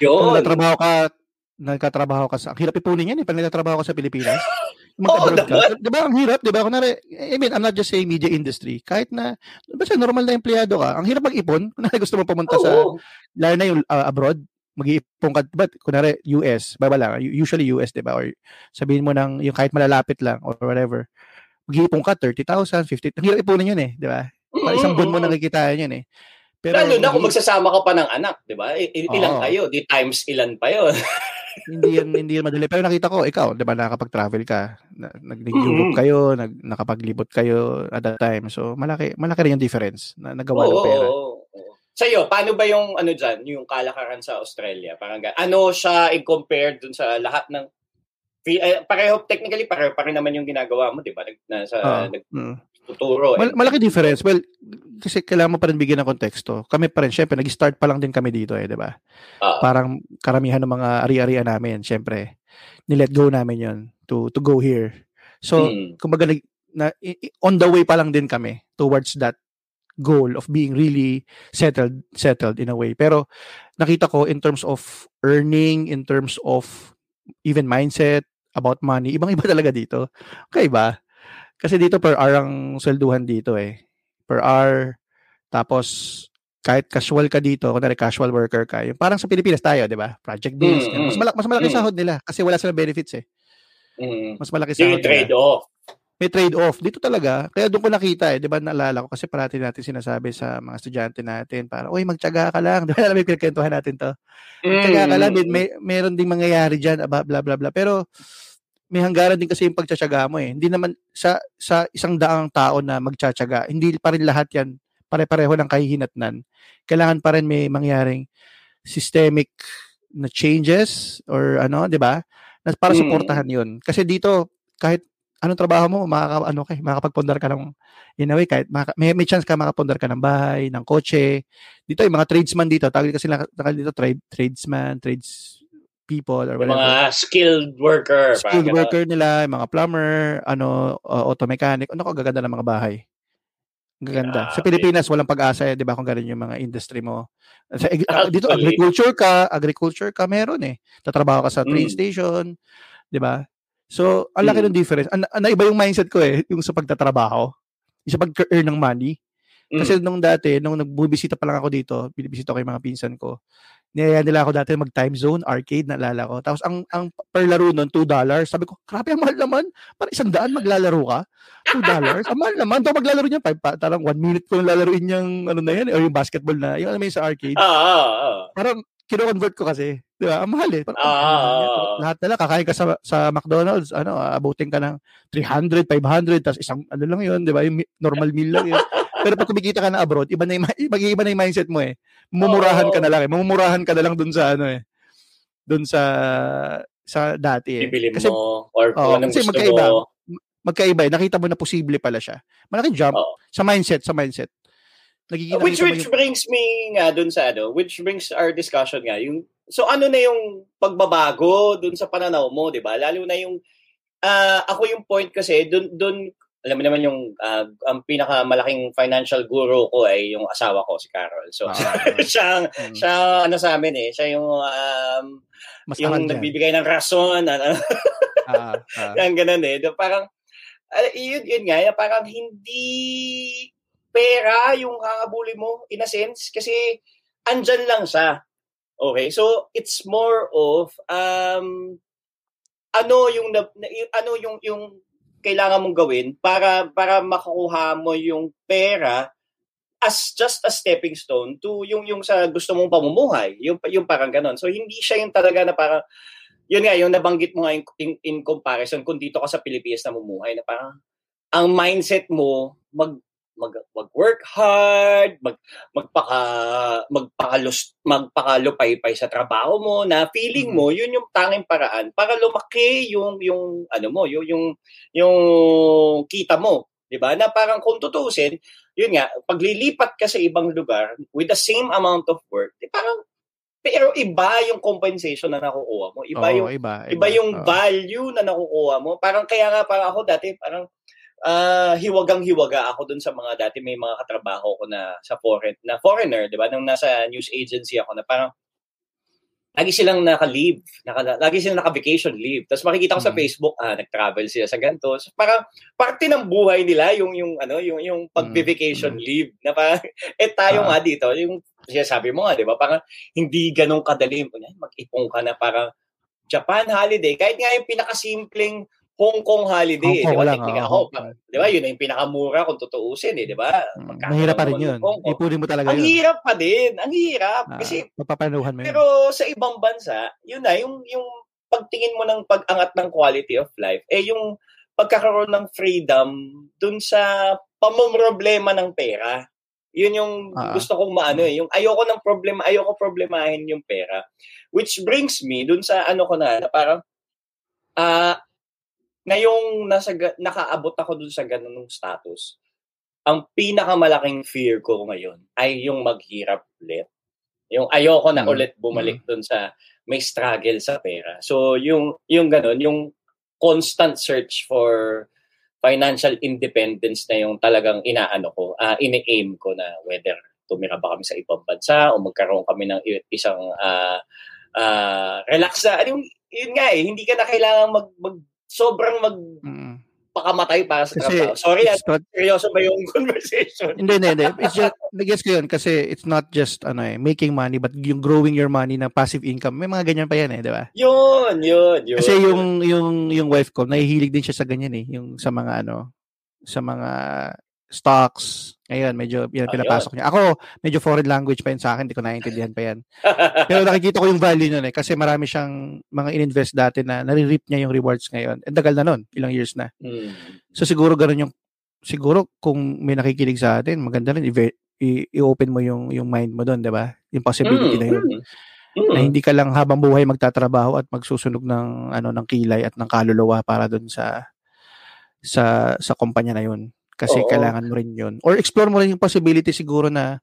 Yun. Kung natrabaho ka nagkatrabaho ka sa, ang hirap ipunin yan eh, pag nagtatrabaho ka sa Pilipinas.
mag-abroad oh, ka.
Di ba, ang hirap, di ba? Kunwari, I mean, I'm not just saying media industry. Kahit na, basta normal na empleyado ka, ang hirap mag-ipon. Kunwari gusto mo pumunta oh, sa, oh. lalo na yung uh, abroad, mag-iipon ka, but kunwari US, baba lang, usually US, di ba? Or sabihin mo ng, yung kahit malalapit lang, or whatever, mag-iipon ka, 30,000, 50, ang hirap ipunin yun eh, di ba? Para isang buwan mo nakikita yun eh.
Pero, Lalo na kung magsasama ka pa ng anak, di ba? Ilan oh. kayo? Di times ilan pa yun.
hindi yan hindi yan madali. Pero nakita ko, ikaw, 'di ba, nakapag-travel ka, nag-Europe mm-hmm. kayo, nag nakapaglibot kayo at that time. So malaki malaki rin yung difference na nagawa ng pera. Oo,
oo. Sa iyo, paano ba yung ano diyan, yung kalakaran sa Australia? Parang ano siya i-compare dun sa lahat ng eh, pareho technically pareho pa rin naman yung ginagawa mo, 'di ba? Nag, nasa uh, nag, mm tuturo.
Eh. Mal- malaki difference. Well, kasi kailangan mo pa rin bigyan ng konteksto. Kami pa rin, syempre, nag-start pa lang din kami dito eh, di ba? Uh, Parang karamihan ng mga ari-arian namin, syempre, nilet go namin yon to to go here. So, hmm. kumbaga, na, on the way pa lang din kami towards that goal of being really settled settled in a way. Pero nakita ko in terms of earning, in terms of even mindset about money, ibang-iba talaga dito. Okay ba? Kasi dito per hour ang swelduhan dito eh. Per hour, Tapos, kahit casual ka dito, kunwari casual worker ka, yung parang sa Pilipinas tayo, di ba? Project based. Mm, mas, malaki, mas malaki mm. sahod nila kasi wala silang benefits eh.
Mm.
Mas malaki sahod
Yung trade-off.
May trade-off. Dito talaga. Kaya doon ko nakita eh. Di ba naalala ko kasi parati natin sinasabi sa mga estudyante natin para, uy, magtyaga ka lang. Di ba alam mo yung natin to? Magtyaga ka lang. May, may, meron ding mangyayari dyan. Blah, blah, blah, blah. Pero may hanggaran din kasi yung pagtsatsaga mo eh. Hindi naman sa sa isang daang tao na magtsatsaga, hindi pa rin lahat yan pare-pareho ng kahihinatnan. Kailangan pa rin may mangyaring systemic na changes or ano, 'di ba? Na para mm. suportahan 'yun. Kasi dito kahit anong trabaho mo, makaka, ano kay, makakapagpundar ka ng in a way kahit maka, may, may chance ka makapundar ka ng bahay, ng kotse. Dito yung mga tradesman dito, tawag kasi na, dito trade tradesman, trades people or whatever.
Mga skilled worker.
Skilled worker nila, mga plumber, ano, uh, auto mechanic. Ano ko gaganda ng mga bahay. Gaganda. Sa Pilipinas, walang pag-asa, eh, 'di ba, kung ganun yung mga industry mo. Sa, uh, dito agriculture ka, agriculture ka meron eh. Tatrabaho ka sa train mm. station, 'di ba? So, ang laki mm. ng difference. An, an, iba yung mindset ko eh, yung sa pagtatrabaho, yung sa pag-earn ng money. Kasi mm. nung dati, nung nagbubisita pa lang ako dito, binibisita ko yung mga pinsan ko, niyaya nila ako dati mag time zone, arcade, naalala ko. Tapos ang ang per laro nun, $2. Sabi ko, grabe ang mahal naman. Para isang daan maglalaro ka. $2. ang mahal naman. Ito maglalaro niya, five, tarang one minute ko lalaruin yung ano na yan, o yung basketball na, yung alam mo sa arcade.
Ah, ah, ah.
Parang kino-convert ko kasi. Di ba? Ang mahal eh. Parang, ah, ah, lahat na lang, kakain ka sa, sa McDonald's, ano, abutin ka ng 300, 500, tapos isang, ano lang yun, di ba? Yung normal meal lang yun. Pero pag kumikita ka na abroad, iba na yung, iba na yung mindset mo eh. Mumurahan oh. ka na lang eh. Mumurahan ka na lang dun sa ano eh. Dun sa sa dati
eh. Bibili kasi, mo or kung oh, anong gusto magkaiba, mo.
Magkaiba eh. Nakita mo na posible pala siya. Malaking jump oh. sa mindset, sa mindset.
Nagiging, which which yung... brings me nga dun sa ano, which brings our discussion nga yung so ano na yung pagbabago dun sa pananaw mo, 'di ba? Lalo na yung uh, ako yung point kasi dun dun alam mo naman yung uh, ang pinakamalaking financial guru ko ay yung asawa ko si Carol. So ah, siya mm. siya ano sa amin eh, siya yung um, Mas yung nagbibigay ng rason ano. ah, ah. Yung ganun eh. Parang uh, yun, yun nga, parang hindi pera yung kakabuli mo in a sense kasi andyan lang siya. Okay, so it's more of um ano yung ano yung yung kailangan mong gawin para para makukuha mo yung pera as just a stepping stone to yung yung sa gusto mong pamumuhay. Yung yung parang ganon so hindi siya yung talaga na parang yun nga yung nabanggit mo nga in, in, in comparison kung dito ka sa Pilipinas na mumuhay na parang ang mindset mo mag mag mag-work hard, mag magpaka magpakalus magpakalupay-pay sa trabaho mo na feeling mo mm-hmm. yun yung tanging paraan para lumaki yung yung ano mo, yung yung, yung kita mo, 'di ba? Na parang kung tutusin, yun nga, paglilipat ka sa ibang lugar with the same amount of work, di parang pero iba yung compensation na nakukuha mo. Iba oh, yung iba, iba, iba yung oh. value na nakukuha mo. Parang kaya nga parang ako dati parang uh, hiwagang-hiwaga ako dun sa mga dati may mga katrabaho ko na sa foreign na foreigner, 'di ba? Nung nasa news agency ako na parang lagi silang naka-leave, naka, lagi silang naka-vacation leave. Tapos makikita ko mm-hmm. sa Facebook, ah, nag-travel sila sa ganito. So, parang parte ng buhay nila yung yung ano, yung yung pag-vacation mm-hmm. leave na parang eh tayo uh-huh. nga dito, yung sabi mo nga, 'di ba? Parang hindi ganun kadali mag-ipon ka na parang Japan holiday, kahit nga yung pinakasimpleng Hong Kong holiday, Hong Kong, di ba? Teknika ako. Di ba? Yun ang pinakamura kung tutuusin, eh, di ba?
Hmm, mahirap pa rin yun. Ipunin mo talaga
ang
yun.
Ang hirap pa din. Ang hirap. Ah, kasi,
mapapanuhan mo yun.
Pero sa ibang bansa, yun na, yung, yung pagtingin mo ng pag-angat ng quality of life, eh yung pagkakaroon ng freedom dun sa pamumroblema ng pera. Yun yung uh gusto kong maano eh. Yung ayoko ng problema, ayoko problemahin yung pera. Which brings me dun sa ano ko na, na parang, ah, uh, ngayong nasa, nakaabot ako dun sa ganung status, ang pinakamalaking fear ko ngayon ay yung maghirap ulit. Yung ayoko na mm. ulit bumalik mm. dun sa may struggle sa pera. So yung yung ganun, yung constant search for financial independence na yung talagang inaano ko, uh, ini-aim ko na whether tumira ba kami sa ibang bansa o magkaroon kami ng isang uh, uh, relax na. Yung, yun nga eh, hindi ka na kailangan mag, mag sobrang mag mm. magpakamatay para sa
Kasi
trabaho. Sorry, at
not,
seryoso ba yung conversation?
hindi, hindi, hindi. It's just, nag-guess ko yun kasi it's not just ano eh, making money but yung growing your money na passive income. May mga ganyan pa yan eh, di ba?
Yun, yun, yun.
Kasi yung yung yung wife ko, nahihilig din siya sa ganyan eh, yung sa mga ano, sa mga stocks. Ngayon, medyo yan
Ayun.
pinapasok niya. Ako, medyo foreign language pa yun sa akin, hindi ko naiintindihan pa yan. Pero nakikita ko yung value nun eh, kasi marami siyang mga in-invest dati na nare-reap niya yung rewards ngayon. Ang tagal na nun, ilang years na.
Hmm.
So siguro ganun yung siguro kung may nakikinig sa atin, maganda rin i- i- i-open mo yung yung mind mo doon, 'di ba? Yung possibility na yun.
Mm, mm,
Na
mm.
hindi ka lang habang buhay magtatrabaho at magsusunog ng ano ng kilay at ng kaluluwa para doon sa sa sa kumpanya na yun. Kasi
Oo.
kailangan mo rin yun. Or explore mo rin yung possibility siguro na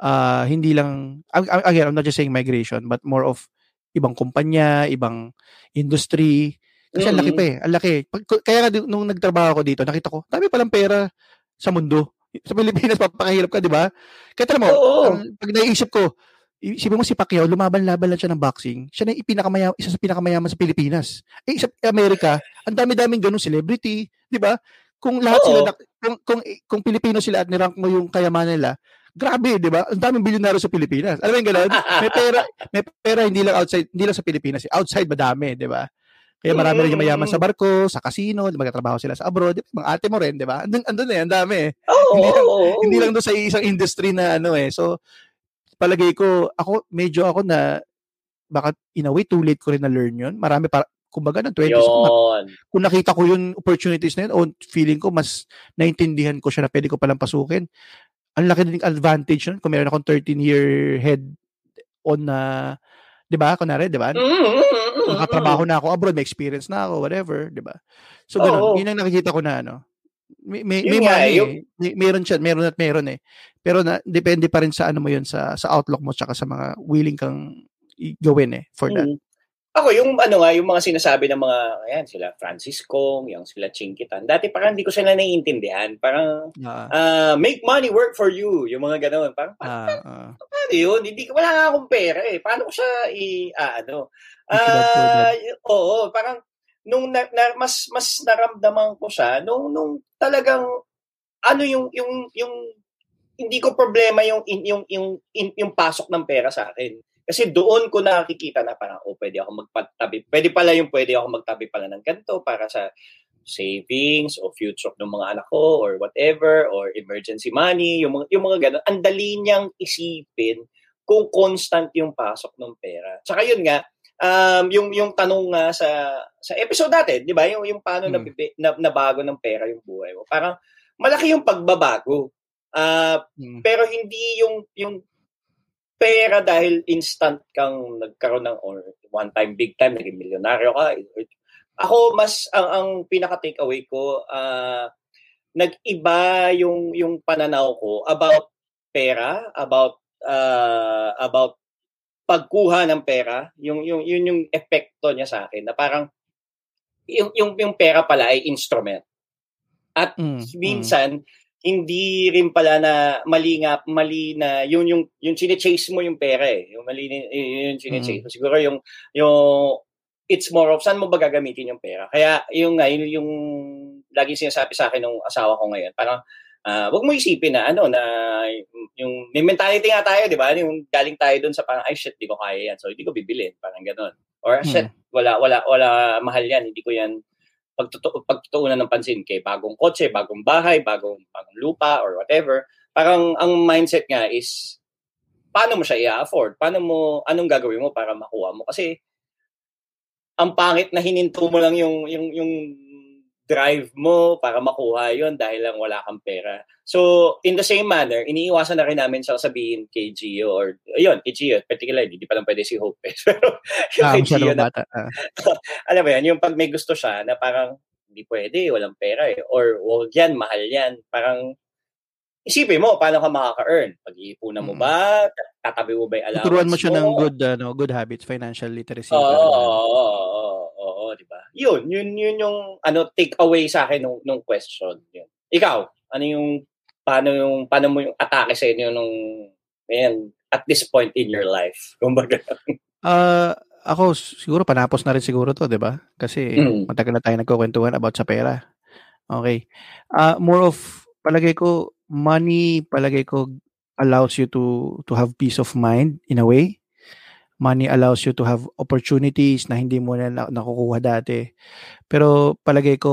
ah, hindi lang ag- ag- again, I'm not just saying migration but more of ibang kumpanya, ibang industry. Kasi ang laki
Mm.
pa eh. Ang laki. Pag- Kaya nga nung nagtrabaho ako dito, nakita ko, dami palang pera sa mundo. Sa Pilipinas, papakahirap ka, di ba? Kaya tala mo,
Oo.
ang- pag naisip ko, isipin mo si Pacquiao, lumaban-laban lang siya ng boxing. Siya na yung isa sa pinakamayaman sa Pilipinas. Eh, sa Amerika, ang dami-daming ganung celebrity, di ba? Kung lahat
Oo.
sila, na- kung, kung, kung Pilipino sila at nirank mo yung kayamanan nila, grabe, di ba? Ang daming bilyonaryo sa Pilipinas. Alam mo yung gano'n? May pera, may pera hindi lang outside, hindi lang sa Pilipinas. Outside madami, di ba? Kaya marami rin yung mayaman sa barko, sa casino, magtatrabaho sila sa abroad. Di ba? Mga ate mo rin, di ba? Andun, andun eh, ang dami eh.
Oo,
Hindi lang-
oo.
Hindi lang doon sa isang industry na ano eh. So, palagay ko, ako, medyo ako na, baka in a way, too late ko rin na-learn yun. Marami para, kumbaga, ng 20s ko, kung nakita ko yung opportunities na yun, o feeling ko, mas naintindihan ko siya na pwede ko palang pasukin. Ang laki din advantage nun kung meron akong 13-year head on na, di ba, kunwari, di ba?
Mm, mm, mm, mm,
Nakatrabaho na ako abroad, may experience na ako, whatever, di ba? So, ganun.
Oo.
Yun ang nakikita ko na, ano, may, may, may money
yung-
eh. May, meron siya, meron at meron eh. Pero na, depende pa rin sa ano mo yun, sa, sa outlook mo, tsaka sa mga willing kang gawin eh, for that.
Mm. Ako, yung ano nga, yung mga sinasabi ng mga, ayan, sila Francis Kong, yung sila Chinkitan. Dati parang hindi ko sila naiintindihan. Parang,
Ah,
ah, make money work for you. Yung mga gano'n. Parang,
ah, ah.
paano yun? Hindi, ko- wala nga akong pera eh. Paano ko siya i, ah, ano? Y- oo, parang, nung na, na- mas mas naramdaman ko siya nung nung talagang ano yung yung yung hindi ko problema yung in- yung yung in- yung pasok ng pera sa akin. Kasi doon ko nakikita na parang, oh, pwede ako magpatabi. Pwede pala yung pwede ako magtabi pala ng ganito para sa savings o future ng mga anak ko or whatever or emergency money, yung mga, yung mga ganun. Ang dali niyang isipin kung constant yung pasok ng pera. Tsaka yun nga, um, yung yung tanong nga sa sa episode natin, 'di ba? Yung yung paano
Hmm.
na, nabago ng pera yung buhay mo. Parang malaki yung pagbabago. Ah,
Mm.
pero hindi yung yung pera dahil instant kang nagkaroon ng or one time big time naging milyonaryo ka. Ako mas ang ang pinaka takeaway ko ah nag-iba yung yung pananaw ko about pera, about ah, about pagkuha ng pera, yung yung yun yung epekto niya sa akin na parang yung yung yung pera pala ay instrument. At
Mm, mm.
Hindi rin pala na mali nga mali na yun yung yung chine-chase mo yung pera eh. Yung mali yun yung chine-chase mo. Siguro yung yung it's more of saan mo ba gagamitin yung pera. Kaya yung nga yun yung laging sinasabi sa akin ng asawa ko ngayon, parang ah wag mo isipin na ano na yung may mentality nga tayo, 'di ba? Yung galing tayo doon sa parang ay shit, di ko kaya yan. So hindi ko bibilin, parang ganoon. Or shit, wala wala wala mahal yan, hindi ko yan pagtutu- pagtutuunan ng pansin kay bagong kotse, bagong bahay, bagong bagong lupa or whatever. Parang ang mindset nga is paano mo siya i-afford? Paano mo anong gagawin mo para makuha mo? Kasi ang pangit na hininto mo lang yung yung yung drive mo para makuha yon dahil lang wala kang pera. So, in the same manner, iniiwasan na rin namin siya sabihin kay Gio or, ayun, kay Gio, particularly, hindi pa lang pwede si Hope. eh. Pero, yung
Ah,
kay Gio na
bata. Ah.
alam mo yan, yung pag may gusto siya na parang hindi pwede, walang pera eh. Or wag yan, mahal yan. Parang isipin mo, paano ka makaka-earn? Pag-iipunan mo
Mm.
ba? Tatabi mo ba yung allowance
Tuturuan mo siya ng good ano, good habits, financial literacy.
Oo,
ganun.
Oo, di ba? Yun, yun, yun yung ano, take away sa akin nung, nung question. Yun. Ikaw, ano yung, paano yung, paano mo yung atake sa inyo nung, ayan, at this point in your life? Kumbaga.
Ah, ako siguro panapos na rin siguro 'to, 'di ba? Kasi
Mm.
matagal na tayo nagkukwentuhan about sa pera. Okay. Uh, more of, palagay ko, money, palagay ko, allows you to to have peace of mind in a way. Money allows you to have opportunities na hindi mo na nakukuha dati. Pero palagay ko,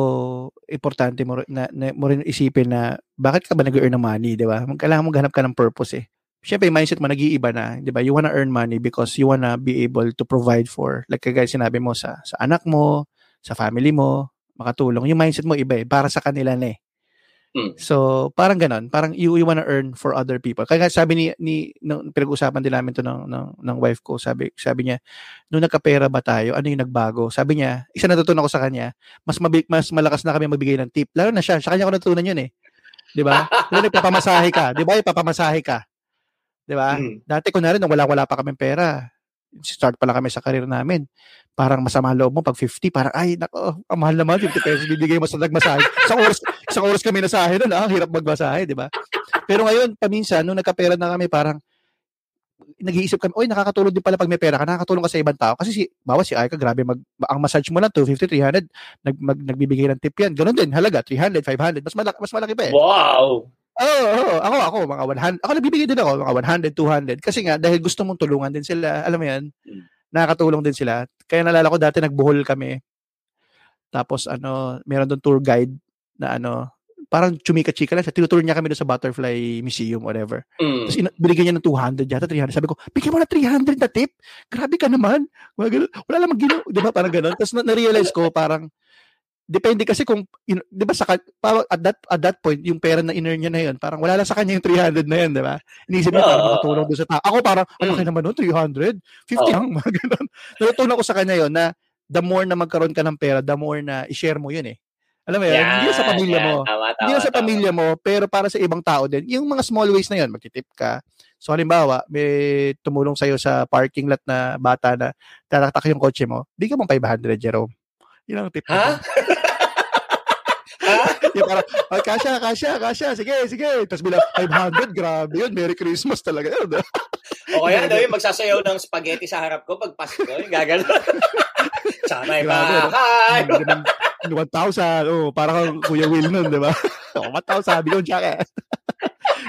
importante mo, na, na, mo rin isipin na bakit ka ba nag-earn ng money, di ba? Kailangan mo ganap ka ng purpose eh. Siyempre, yung mindset mo nag-iiba na, di ba? You wanna earn money because you wanna be able to provide for, like kagaya sinabi mo, sa, sa anak mo, sa family mo, makatulong. Yung mindset mo iba eh, para sa kanila na eh. Hmm. So, parang ganon. Parang you, you wanna earn for other people. Kaya sabi ni, ni nung pinag-usapan din namin to ng, ng, ng wife ko, sabi, sabi niya, nung nagkapera ba tayo, ano yung nagbago? Sabi niya, isa natutunan ko sa kanya, mas, mabig, mas malakas na kami magbigay ng tip. Lalo na siya, sa kanya ko natutunan yun eh. Di ba? Kung nagpapamasahe ka, di ba? Ipapamasahe ka. Di ba? Hmm. Dati ko na rin, nung wala-wala pa kami pera, start pa lang kami sa career namin. Parang masama loob mo pag 50, parang ay nako, ang mahal naman 50 pesos bibigay mo sa nagmasahe. sa oras sa oras kami nasahe noon, ah, hirap magmasahe, di ba? Pero ngayon, paminsan nung nagkapera na kami, parang nag-iisip kami, oy, nakakatulong din pala pag may pera ka, nakakatulong ka sa ibang tao. Kasi si, bawa si Aika, grabe, mag, ang massage mo lang, 250, 300, nag, mag, nagbibigay ng tip yan. Ganon din, halaga, 300, 500, mas malaki, mas malaki pa eh.
Wow!
Oo, oh, ako, ako, mga 100. Ako nagbibigay din ako, mga 100, 200. Kasi nga, dahil gusto mong tulungan din sila, alam mo yan, hmm. nakakatulong din sila. Kaya nalala ko dati nagbuhol kami. Tapos ano, meron doon tour guide na ano, parang chumika-chika lang siya. Tinutour niya kami doon sa Butterfly Museum, whatever. Mm. Tapos in- binigyan niya ng 200 yata, 300. Sabi ko, bigyan mo na 300 na tip? Grabe ka naman. Wala, wala namang ginawa. Di ba? Parang ganun. Tapos na- na-realize ko, parang, depende kasi kung in, 'di ba sa parang at that at that point yung pera na in niya na yun parang wala lang sa kanya yung 300 na yun 'di ba iniisip niya uh, para makatulong doon sa tao ako parang ano mm. naman no 300 50 uh, lang mga ganun natutunan ko sa kanya yon na the more na magkaroon ka ng pera the more na i-share mo yun eh alam mo yun, yeah, hindi sa pamilya yeah, mo. Tama, tama, hindi sa pamilya mo, pero para sa ibang tao din. Yung mga small ways na yun, magtitip ka. So, halimbawa, may tumulong sa'yo sa parking lot na bata na tatatak yung kotse mo, bigyan mo 500, Jerome. Yun ang tip. Ha? Yung parang, oh, kasha, kasha, kasha, sige, sige. Tapos bilang 500, grabe yun. Merry Christmas talaga yun.
o kaya daw yung magsasayaw ng spaghetti sa harap ko pag Pasko. Yung gagano. Sana'y makakay.
1,000. Oh, para kang Kuya Will nun, di ba? Oh, 1,000, sabi ko, jacket.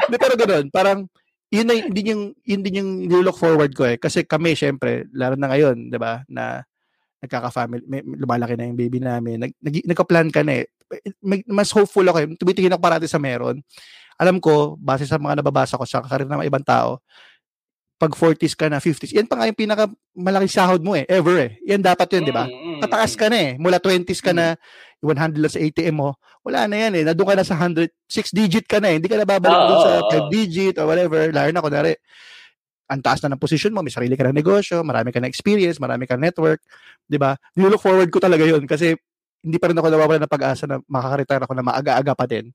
Hindi, pero ganun. Parang, yun na, yun din yung, yun din yung look forward ko eh. Kasi kami, syempre, lalo na ngayon, di ba, na nagkaka-family, may, lumalaki na yung baby namin. Nag, nag, nagka-plan ka na eh. Mas hopeful ako eh. Tumitingin ako parati sa meron. Alam ko, base sa mga nababasa ko sa karir ng mga ibang tao, pag 40s ka na, 50s, yan pa nga yung pinaka malaking sahod mo eh, ever eh. Yan dapat yun, di ba? Mm, mm, Tataas ka na eh. Mula 20s ka na, 100 lang sa ATM mo, wala na yan eh. Nandun ka na sa 100, 6 digit ka na eh. Hindi ka na babalik oh, dun sa 5 digit or whatever. Lalo na, kunwari, ang taas na ng position mo, may sarili ka ng negosyo, marami ka na experience, marami ka network, 'di ba? Nilook forward ko talaga 'yun kasi hindi pa rin ako nawawala ng pag-asa na makaka-retire ako na maaga-aga pa din.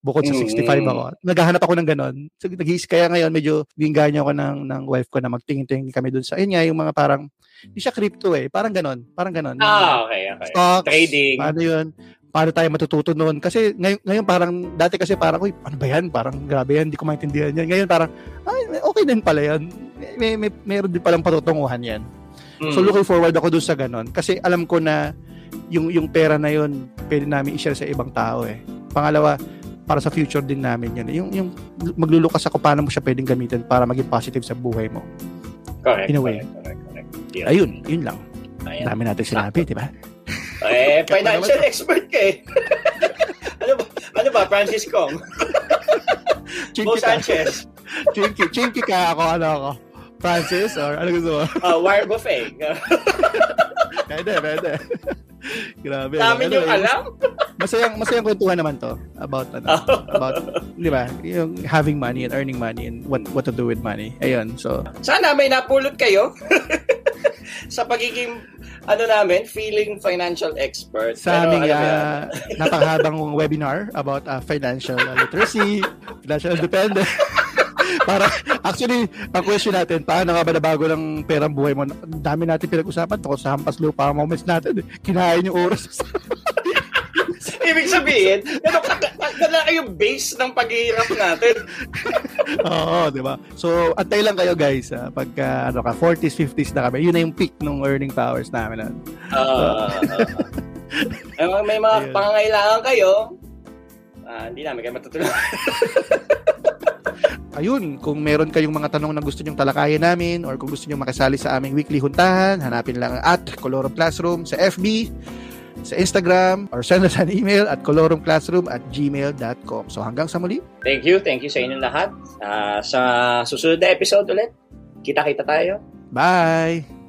Bukod sa 65 mm. ako. Naghahanap ako ng ganun. So, nag kaya ngayon medyo binigyan ako ng, ng wife ko na magtingin-tingin kami dun sa, ayun nga, yung mga parang, hindi siya crypto eh. Parang ganun. Parang ganun.
Ah, okay, okay.
Stocks, Trading. Paano yun? paano tayo matututo noon. Kasi ngayon, ngayon parang, dati kasi parang, uy, ano ba yan? Parang grabe yan, hindi ko maintindihan yan. Ngayon parang, ay, okay din pala yan. May, may, meron din palang patutunguhan yan. Mm. So looking forward ako doon sa ganun. Kasi alam ko na yung, yung pera na yun, pwede namin i-share sa ibang tao eh. Pangalawa, para sa future din namin yun. Yung, yung maglulukas ako paano mo siya pwedeng gamitin para maging positive sa buhay mo.
Correct.
In a way.
Correct, correct, correct. Yeah.
Ayun, yun lang. Ayan. Dami natin sinabi, di ba?
Eh, financial expert ka eh. ano ba? Ano ba? Francis Kong? Mo Sanchez.
Chinky, chinky ka ako, ano ako? Francis or ano gusto mo?
Uh, wire buffet.
pwede, pwede. Grabe.
Dami ano, yung alam.
masayang masayang kwentuhan naman to about ano, about 'di ba? Yung having money and earning money and what what to do with money. Ayun. So,
sana may napulot kayo sa pagiging ano namin, feeling financial expert.
Sa Pero, aming uh, napakahabang webinar about uh, financial literacy, financial independence. Para, actually, ang question natin, paano nga ba nabago ng perang buhay mo? Ang dami natin pinag-usapan tungkol sa hampas lupa moments natin. Kinain yung oras.
Ibig sabihin, ano, yung base ng paghihirap natin.
Oo, di ba? So, antay lang kayo guys. Uh, pagka ano ka, 40s, 50s na kami, yun na yung peak ng earning powers namin.
Uh, so, uh, may mga Ayun. pangangailangan kayo, uh, hindi namin kayo matutulungan.
Ayun, kung meron kayong mga tanong na gusto nyong talakayin namin or kung gusto nyong makisali sa aming weekly huntahan, hanapin lang at Colorum Classroom sa FB, sa Instagram, or send us an email at colorumclassroom at gmail.com. So hanggang sa muli.
Thank you. Thank you sa inyong lahat. Uh, sa susunod na episode ulit, kita-kita tayo.
Bye!